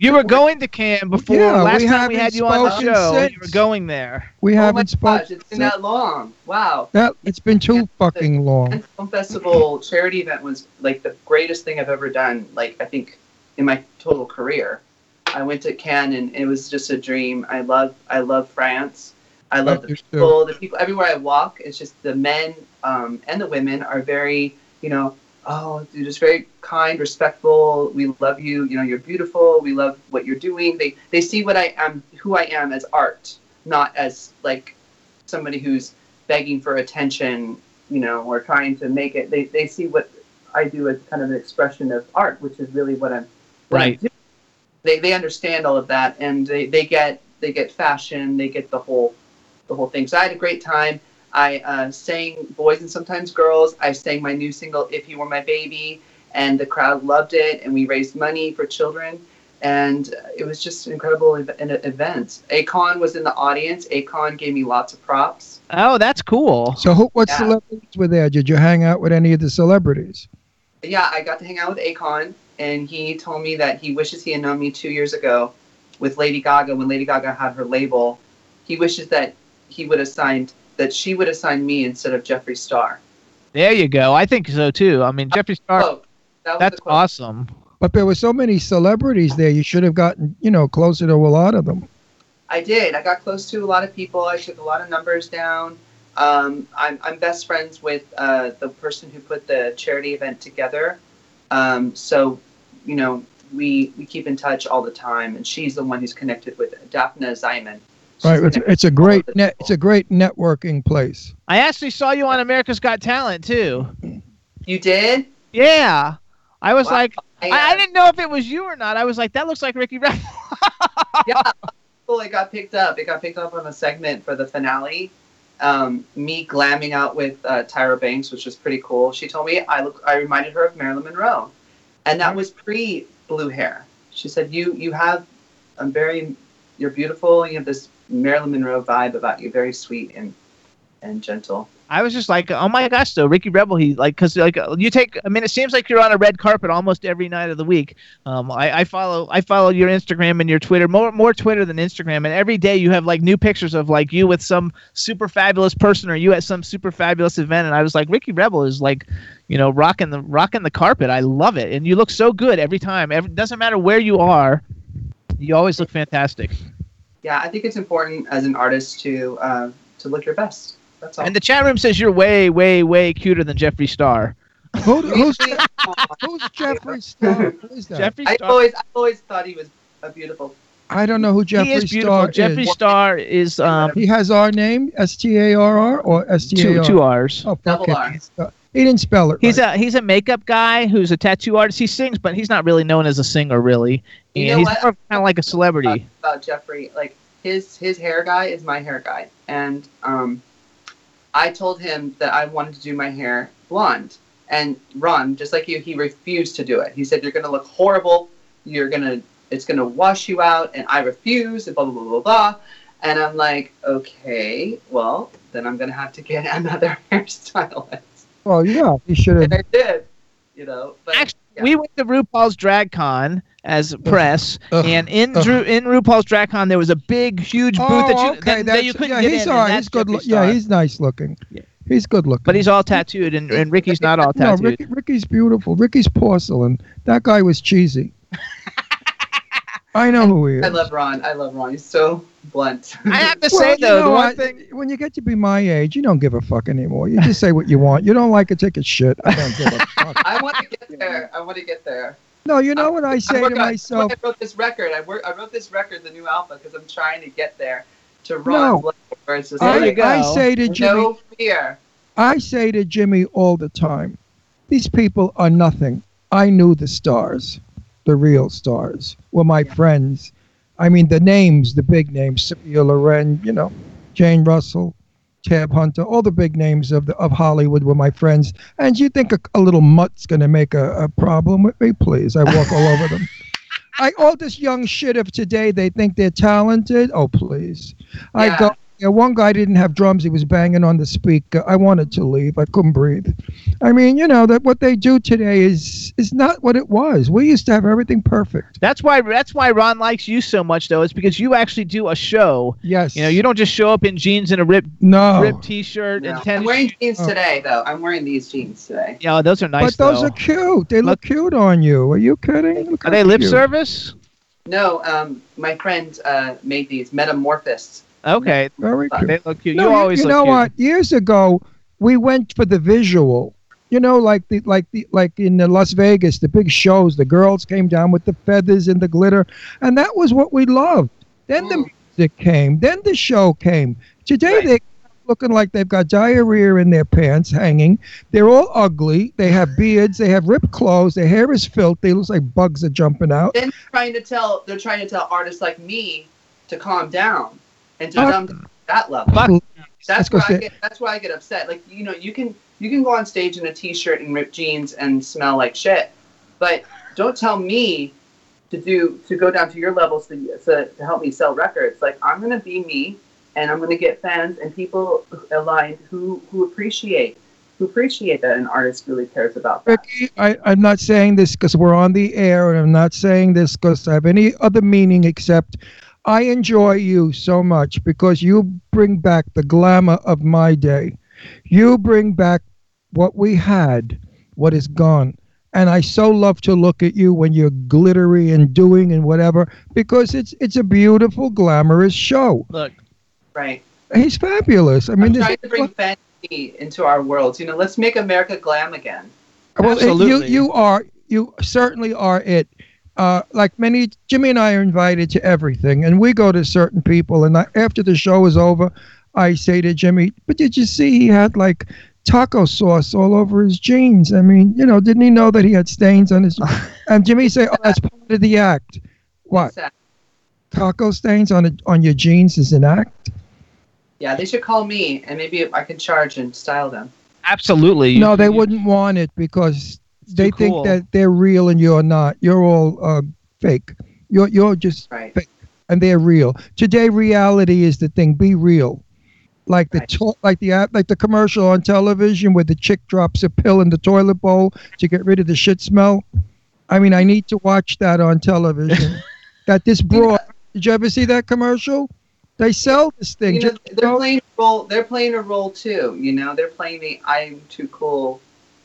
You were going to Cannes before Yeah, last we time we had you on the show. since. You were going there. We oh haven't spoken. gosh, it's been that long. Wow. That it's been too fucking long. And Film Festival charity event was like the greatest thing I've ever done. Like I think in my total career, I went to Cannes and it was just a dream. I love I love France. I love the do too. people. The people everywhere I walk. It's just the men um, and the women are very you know oh they're just very kind, respectful. We love you. You know you're beautiful. We love what you're doing. They they see what I am, who I am as art, not as like somebody who's begging for attention, you know, or trying to make it. They, they see what I do as kind of an expression of art, which is really what I'm. what I'm Right. doing. They they understand all of that, and they, they get they get fashion, they get the whole the whole thing. So I had a great time. I uh, sang boys and sometimes girls. I sang my new single "If You Were My Baby," and the crowd loved it. And we raised money for children, and it was just an incredible ev- an event. Akon was in the audience. Akon gave me lots of props. Oh, that's cool. So, who, what Yeah. celebrities were there? Did you hang out with any of the celebrities? yeah, I got to hang out with Akon, and he told me that he wishes he had known me two years ago with Lady Gaga when Lady Gaga had her label. He wishes that he would have signed that she would assign me instead of Jeffree Star. There you go. I think so too. I mean, Jeffree Star. Quote. That was That's awesome. But there were so many celebrities there. You should have gotten, you know, closer to a lot of them. I did. I got close to a lot of people. I took a lot of numbers down. Um, I'm, I'm best friends with uh, the person who put the charity event together. Um, so, you know, we we keep in touch all the time, and she's the one who's connected with Daphna Ziman. Right. It's, it's a great net. It's a great networking place. I actually saw you on America's Got Talent too. You did? Yeah. I was Wow. like, I, I, I uh, didn't know if it was you or not. I was like, that looks like Ricky Rebel. yeah, well, it got picked up. It got picked up on a segment for the finale. Um, me glamming out with uh, Tyra Banks, which was pretty cool. She told me I look, I reminded her of Marilyn Monroe, and that was pre blue hair. She said, "You you have a very, you're beautiful. You have this Marilyn Monroe vibe about you, very sweet and and gentle." I was just like, oh my gosh, though Ricky Rebel, he like, cause like you take, I mean, it seems like you're on a red carpet almost every night of the week. Um, I, I follow, I follow your Instagram and your Twitter, more more Twitter than Instagram, and every day you have like new pictures of like you with some super fabulous person or you at some super fabulous event, and I was like, Ricky Rebel is like, you know, rocking the rocking the carpet. I love it, and you look so good every time. Every, doesn't matter where you are, you always look fantastic. Yeah, I think it's important as an artist to uh, to look your best. That's all. And the chat room says you're way, way, way cuter than Jeffree Star. Who, who's, who's Jeffree Star? Who is that? Jeffree I always I always thought he was a beautiful. I don't know who Jeffree he is beautiful. Star Jeffree is. Star is um He has our name, S T A R R or S T A two two R's. Oh, Double it. R. He's, He didn't spell it. He's right. a he's a makeup guy who's a tattoo artist. He sings, but he's not really known as a singer, really. You And know he's what? kind of like a celebrity. about Jeffree. Like his his hair guy is my hair guy, and um, I told him that I wanted to do my hair blonde. And Ron, just like you, he refused to do it. He said, "You're going to look horrible. You're gonna, it's going to wash you out." And I refuse. And blah blah blah blah blah. And I'm like, okay, well, then I'm going to have to get another hairstylist. Well, yeah, he should have. And have. I did, you know. But Actually, yeah. we went to RuPaul's Drag Con as press, Ugh. and in Ugh. Drew in RuPaul's Drag Con there was a big, huge booth Oh, that you okay. that, that you couldn't yeah, get he's in. all and right. that's He's good. Jeffree Look, yeah, he's nice looking. Yeah. He's good looking. But he's all tattooed, and, and Ricky's not all tattooed. no, tattooed. Ricky, Ricky's beautiful. Ricky's porcelain. That guy was cheesy. I know who he is. I love Ron. I love Ron. He's so blunt. I have to Well, say you though, the one I- thing when you get to be my age, you don't give a fuck anymore. You just say what you want. You don't like it, take a shit. I don't give a fuck. I want to get there. I want to get there. No, you know what I say work to on- myself? I wrote this record. I work. I wrote this record, the new Alpha, because I'm trying to get there to No. Ron's level, where it's just I, like I say to Jimmy, no fear. I say to Jimmy all the time, these people are nothing. I knew the stars, the real stars, were my friends. I mean, the names, the big names, Sophia Loren, you know, Jane Russell, Tab Hunter, all the big names of the, of Hollywood were my friends. And you think a, a little mutt's going to make a, a problem with me? Please, I walk all over them. I all this young shit of today, they think they're talented. Oh, please. I go Yeah, one guy didn't have drums. He was banging on the speaker. I wanted to leave. I couldn't breathe. I mean, you know that what they do today is is not what it was. We used to have everything perfect. That's why that's why Ron likes you so much though. It's because you actually do a show. Yes. You know, you don't just show up in jeans and a ripped No. ripped t-shirt no. and I'm wearing jeans Oh. today, though. I'm wearing these jeans today. Yeah, those are nice. but those though. are cute. They look cute on you. Are you kidding? Look Are they lip cute. service? No, um, my friend uh, made these metamorphosed. Okay. Very cute. They look cute. No, you always you look know cute. what? Years ago, we went for the visual. You know, like the like the like in uh, Las Vegas, the big shows. The girls came down with the feathers and the glitter, and that was what we loved. Then the music came. Then the show came. Today they're looking like they've got diarrhea in their pants hanging. They're all ugly. They have beards. They have ripped clothes. Their hair is filthy. It looks like bugs are jumping out. Then trying to tell they're trying to tell artists like me to calm down and to to um, that level. Fuck. That's where I get that's I get upset. Like you know, you can you can go on stage in a t-shirt and ripped jeans and smell like shit, but don't tell me to do to go down to your levels to, to, to help me sell records. Like I'm gonna be me, and I'm gonna get fans and people aligned who who appreciate who appreciate that an artist really cares about that. Ricky, I, I'm not saying this because we're on the air, and I'm not saying this because I have any other meaning except I enjoy you so much because you bring back the glamour of my day. You bring back what we had, what is gone. And I so love to look at you when you're glittery and doing and whatever because it's it's a beautiful, glamorous show. Look, Right. He's fabulous. I mean, I'm trying to bring fantasy into our worlds. You know, let's make America glam again. Well, it- you you are you certainly are it. Uh, like many, Jimmy and I are invited to everything, and we go to certain people. And I, after the show is over, I say to Jimmy, "But did you see he had like taco sauce all over his jeans? I mean, you know, didn't he know that he had stains on his?" and Jimmy say, "Oh, that's part of the act." What? Taco stains on a, on your jeans is an act? Yeah, they should call me, and maybe I can charge and style them. Absolutely. No, they wouldn't want it because they think cool. that they're real and you're not. You're all uh, fake. You're you're just Right. fake, and they're real. Today, reality is the thing. Be real. Like the to- like the like the commercial on television where the chick drops a pill in the toilet bowl to get rid of the shit smell. I mean, I need to watch that on television. that this broad. Did you ever see that commercial? They sell this thing. You know, they're playing a role. They're playing a role too. You know, they're playing the "I'm too cool"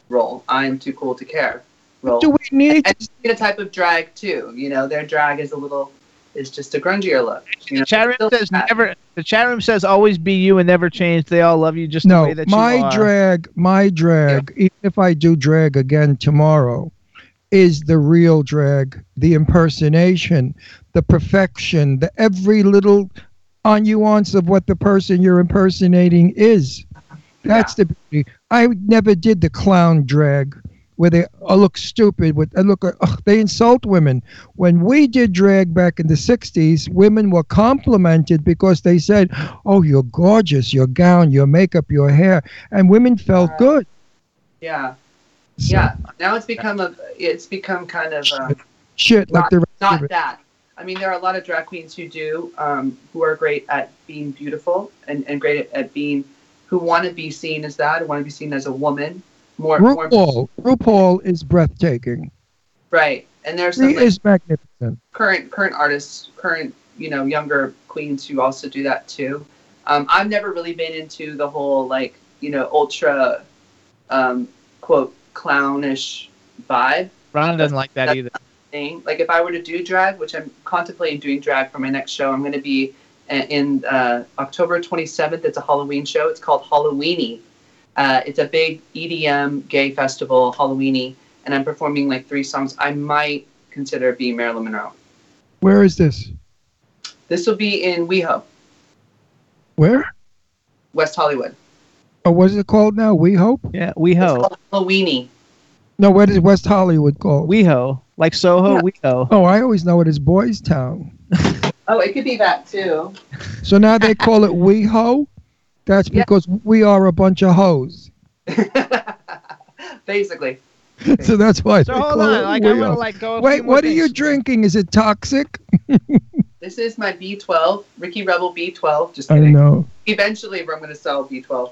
role. I'm too cool to care role. do we need? And, and a type of drag too. You know, their drag is a little is just a grungier look. You know, The chat room says drag. never. The chat room says always be you and never change. They all love you just the no, way that my you are. drag, my drag, even if I do drag again tomorrow, is the real drag, the impersonation, the perfection, the every little nuance of what the person you're impersonating is. That's the beauty. I never did the clown drag where they uh, look stupid with and look uh, they insult women. When we did drag back in the 60s, women were complimented because they said, "Oh, you're gorgeous, your gown, your makeup, your hair." And women felt good. Yeah, yeah. Now it's become a. It's become kind of. Uh, Shit like not, the not that. I mean, there are a lot of drag queens who do, um, who are great at being beautiful and, and great at, at being, who want to be seen as that, who want to be seen as a woman. More, more RuPaul, RuPaul is breathtaking. right. And there's some He like, is magnificent. current current artists, current you know younger queens who also do that too. Um, I've never really been into the whole like you know ultra, um, quote clownish vibe. Ron doesn't like that either. thing. Like if I were to do drag, which I'm contemplating doing drag for my next show, I'm going to be a- in uh, October 27th. It's a Halloween show. It's called Halloweeny. Uh, it's a big EDM gay festival, Halloweeny, and I'm performing like three songs. I might consider being Marilyn Monroe. Where is this? This will be in WeHo, Where? West Hollywood. Oh, what is it called now? We Hope? Yeah, WeHo. Halloweeny. No, what is West Hollywood called? WeHo. Like Soho, Yeah. WeHo. Oh, I always know it as Boys Town. Oh, it could be that too. So now they call it we WeHo? That's because we are a bunch of hoes. Basically. So that's why So they hold on, like, I'm gonna, like, go Wait, few more what are you things. drinking? Is it toxic? This is my B12, Ricky Rebel B12. Just kidding. I kidding. know. Eventually, I'm going to sell B12.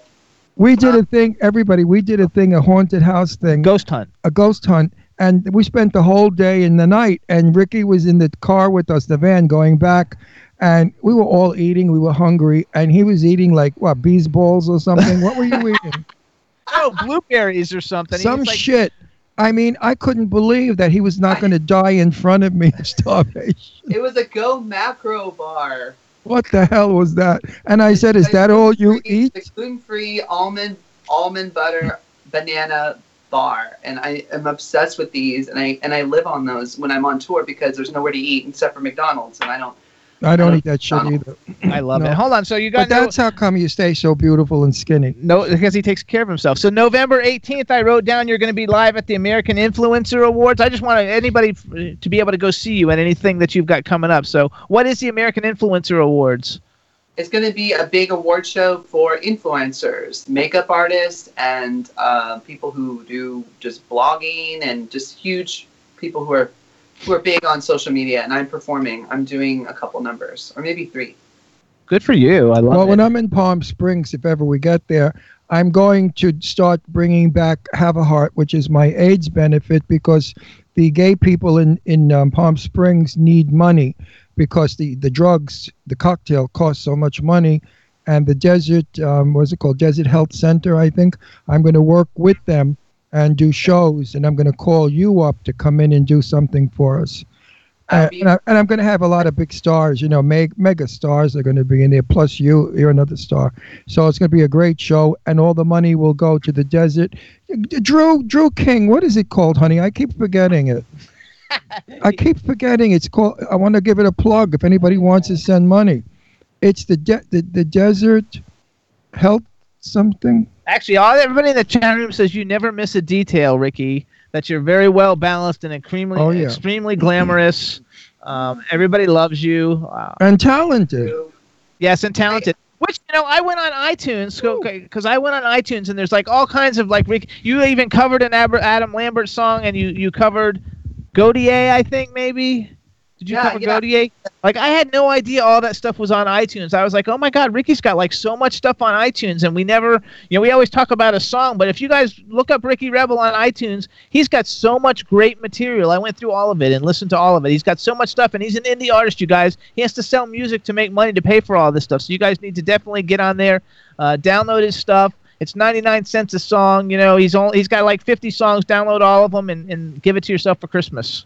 We did a thing, everybody. We did a thing, a haunted house thing, Ghost hunt. a ghost hunt, and we spent the whole day and the night. And Ricky was in the car with us, the van, going back, and we were all eating. We were hungry, and he was eating like what bees balls or something. what were you eating? Oh, blueberries or something. Some like- shit. I mean, I couldn't believe that he was not going to die in front of me of starvation. It was a Go Macro bar. What the hell was that? And I said, "Is that all you eat?" The gluten-free almond almond butter banana bar, and I am obsessed with these, and I and I live on those when I'm on tour because there's nowhere to eat except for McDonald's, and I don't. I don't eat that shit either. I love No. it. Hold on. So you got But that's how come you stay so beautiful and skinny. No, because he takes care of himself. So November 18th, I wrote down you're going to be live at the American Influencer Awards. I just want anybody to be able to go see you and anything that you've got coming up. So what is the American Influencer Awards? It's going to be a big award show for influencers, makeup artists, and uh, people who do just blogging and just huge people who are who are big on social media. And I'm performing. I'm doing a couple numbers, or maybe three. Good for you. I love well, it. Well, when I'm in Palm Springs, if ever we get there, I'm going to start bringing back Have a Heart, which is my AIDS benefit, because the gay people in in um, Palm Springs need money because the the drugs, the cocktail costs so much money, and the desert, um, what's it called, Desert Health Center, I think. I'm going to work with them and do shows, and I'm going to call you up to come in and do something for us. Uh, and, I, and I'm going to have a lot of big stars, you know, meg- mega stars are going to be in there. Plus, you, you're another star. So it's going to be a great show, and all the money will go to the desert. Drew, Drew King, what is it called, honey? I keep forgetting it. I keep forgetting it's called. I want to give it a plug if anybody wants to send money. It's the de- the, the desert health something. Actually, all everybody in the chat room says you never miss a detail, Ricky. That you're very well balanced and extremely, Oh, yeah. extremely glamorous. Um, everybody loves you. Uh, and talented. Yes, and talented. Which you know, I went on iTunes because I went on iTunes and there's like all kinds of like Rick. You even covered an Adam Lambert song and you you covered Godier, I think maybe. Did you Yeah, cover yeah. Godier? Like I had no idea all that stuff was on iTunes. I was like, oh my god, Ricky's got like so much stuff on iTunes, and we never, you know, we always talk about a song, but if you guys look up Ricky Rebel on iTunes, he's got so much great material. I went through all of it and listened to all of it. He's got so much stuff, and he's an indie artist, you guys. He has to sell music to make money to pay for all this stuff. So you guys need to definitely get on there, uh, download his stuff. It's 99 cents a song. You know, he's only he's got like 50 songs. Download all of them and, and give it to yourself for Christmas.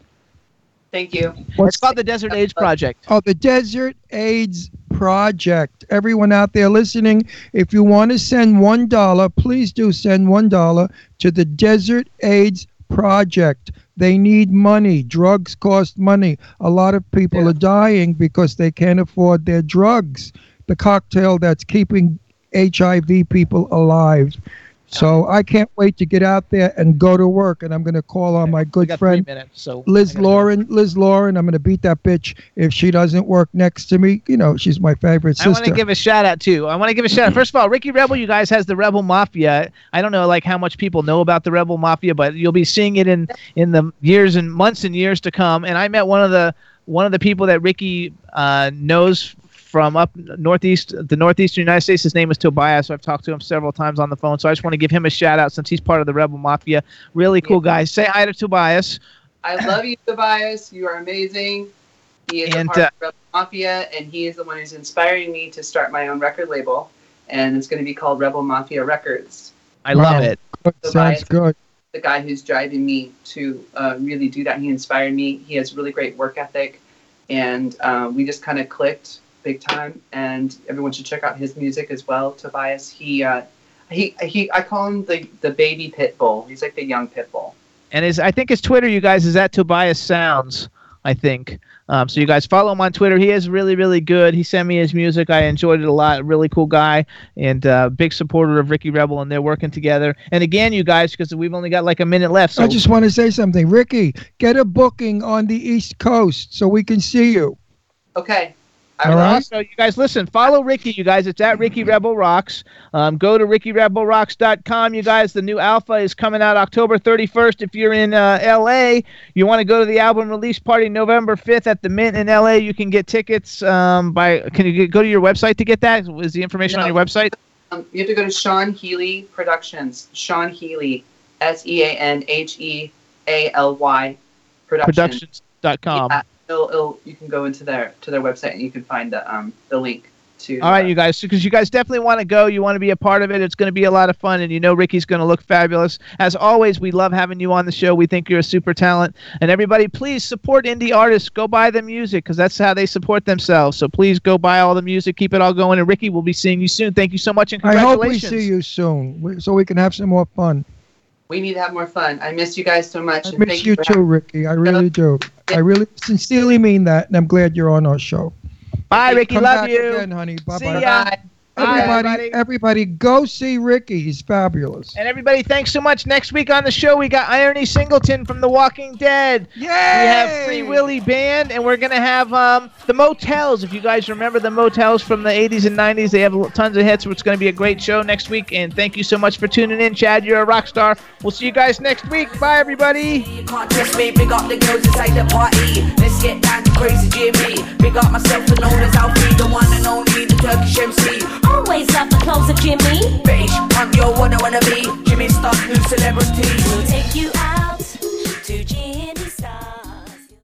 Thank you. it's called the Desert AIDS Project. Oh, the Desert AIDS Project. Everyone out there listening, if you want to send one dollar, please do send one dollar to the Desert AIDS Project. They need money. Drugs cost money. A lot of people are dying because they can't afford their drugs. The cocktail that's keeping HIV people alive. So I can't wait to get out there and go to work. And I'm going to call on my good friend minutes, so Liz Lauren. Liz Lauren. I'm going to beat that bitch if she doesn't work next to me. You know, she's my favorite sister. I want to give a shout out too. I want to give a shout out. First of all, Ricky Rebel, you guys has the Rebel Mafia. I don't know like how much people know about the Rebel Mafia, but you'll be seeing it in in the years and months and years to come. And I met one of the one of the people that Ricky uh, knows from up northeast, the northeastern United States. His name is Tobias. So I've talked to him several times on the phone. So I just want to give him a shout out since he's part of the Rebel Mafia. Really cool guy. Say hi to Tobias. I love you, Tobias. You are amazing. He is And, a part uh, of Rebel Mafia, and he is the one who's inspiring me to start my own record label, and it's going to be called Rebel Mafia Records. I love it. Good. Sounds good. The guy who's driving me to uh, really do that. He inspired me. He has really great work ethic, and uh, we just kind of clicked big time. And everyone should check out his music as well. Tobias, he uh, he he. I call him the the baby pit bull. He's like the young pit bull. and his I think his Twitter, you guys, is at Tobias Sounds. I think. Um, so you guys follow him on Twitter. He is really, really good. He sent me his music. I enjoyed it a lot. Really cool guy and uh, big supporter of Ricky Rebel, and they're working together. And again, you guys, because we've only got like a minute left. So I just want to say something. Ricky, get a booking on the East Coast so we can see you. Okay. I All will. So you guys listen, follow Ricky, you guys. It's at Ricky Rebel Rocks. Um, go to RickyRebelRocks.com, you guys. The new Alpha is coming out October 31st. If you're in uh, LA, you want to go to the album release party November 5th at the Mint in LA. You can get tickets um, by. Can you get, go to your website to get that? Is the information on your website? Um, you have to go to Sean Healy Productions. Sean Healy, S E A N H E A L Y Productions. Productions.com. Yeah, it'll, it'll, you can go into their to their website and you can find the um the link to. All right, uh, you guys, because you guys definitely want to go. You want to be a part of it. It's going to be a lot of fun, and you know Ricky's going to look fabulous. As always, we love having you on the show. We think you're a super talent. And everybody, please support indie artists. Go buy the music because that's how they support themselves. So please go buy all the music. Keep it all going. And Ricky, we'll be seeing you soon. Thank you so much, and congratulations. I hope we see you soon, so we can have some more fun. We need to have more fun. I miss you guys so much. I and miss thank you for too, Ricky. I really do. I really sincerely mean that, and I'm glad you're on our show. Bye, Ricky. Come love back you. again, honey. Bye See ya. Bye, Everybody, everybody. everybody, go see Ricky. He's fabulous. And everybody, thanks so much. Next week on the show, we got IronE Singleton from The Walking Dead. Yay! We have Free Willy Band, and we're gonna have um, the Motels. If you guys remember the Motels from the 80s and 90s, they have tons of hits. It's gonna be a great show next week. And thank you so much for tuning in, Chad. You're a rock star. We'll see you guys next week. Bye, everybody. You can't test me, big up the girls inside the party. Let's get down to crazy Jimmy. Big up myself and known as Alfie, the one and only, the Turkish MC always love the clothes of Jimmy. Bitch, I'm your one I wanna be. Jimmy Star, new celebrity. We'll take you out to Jimmy.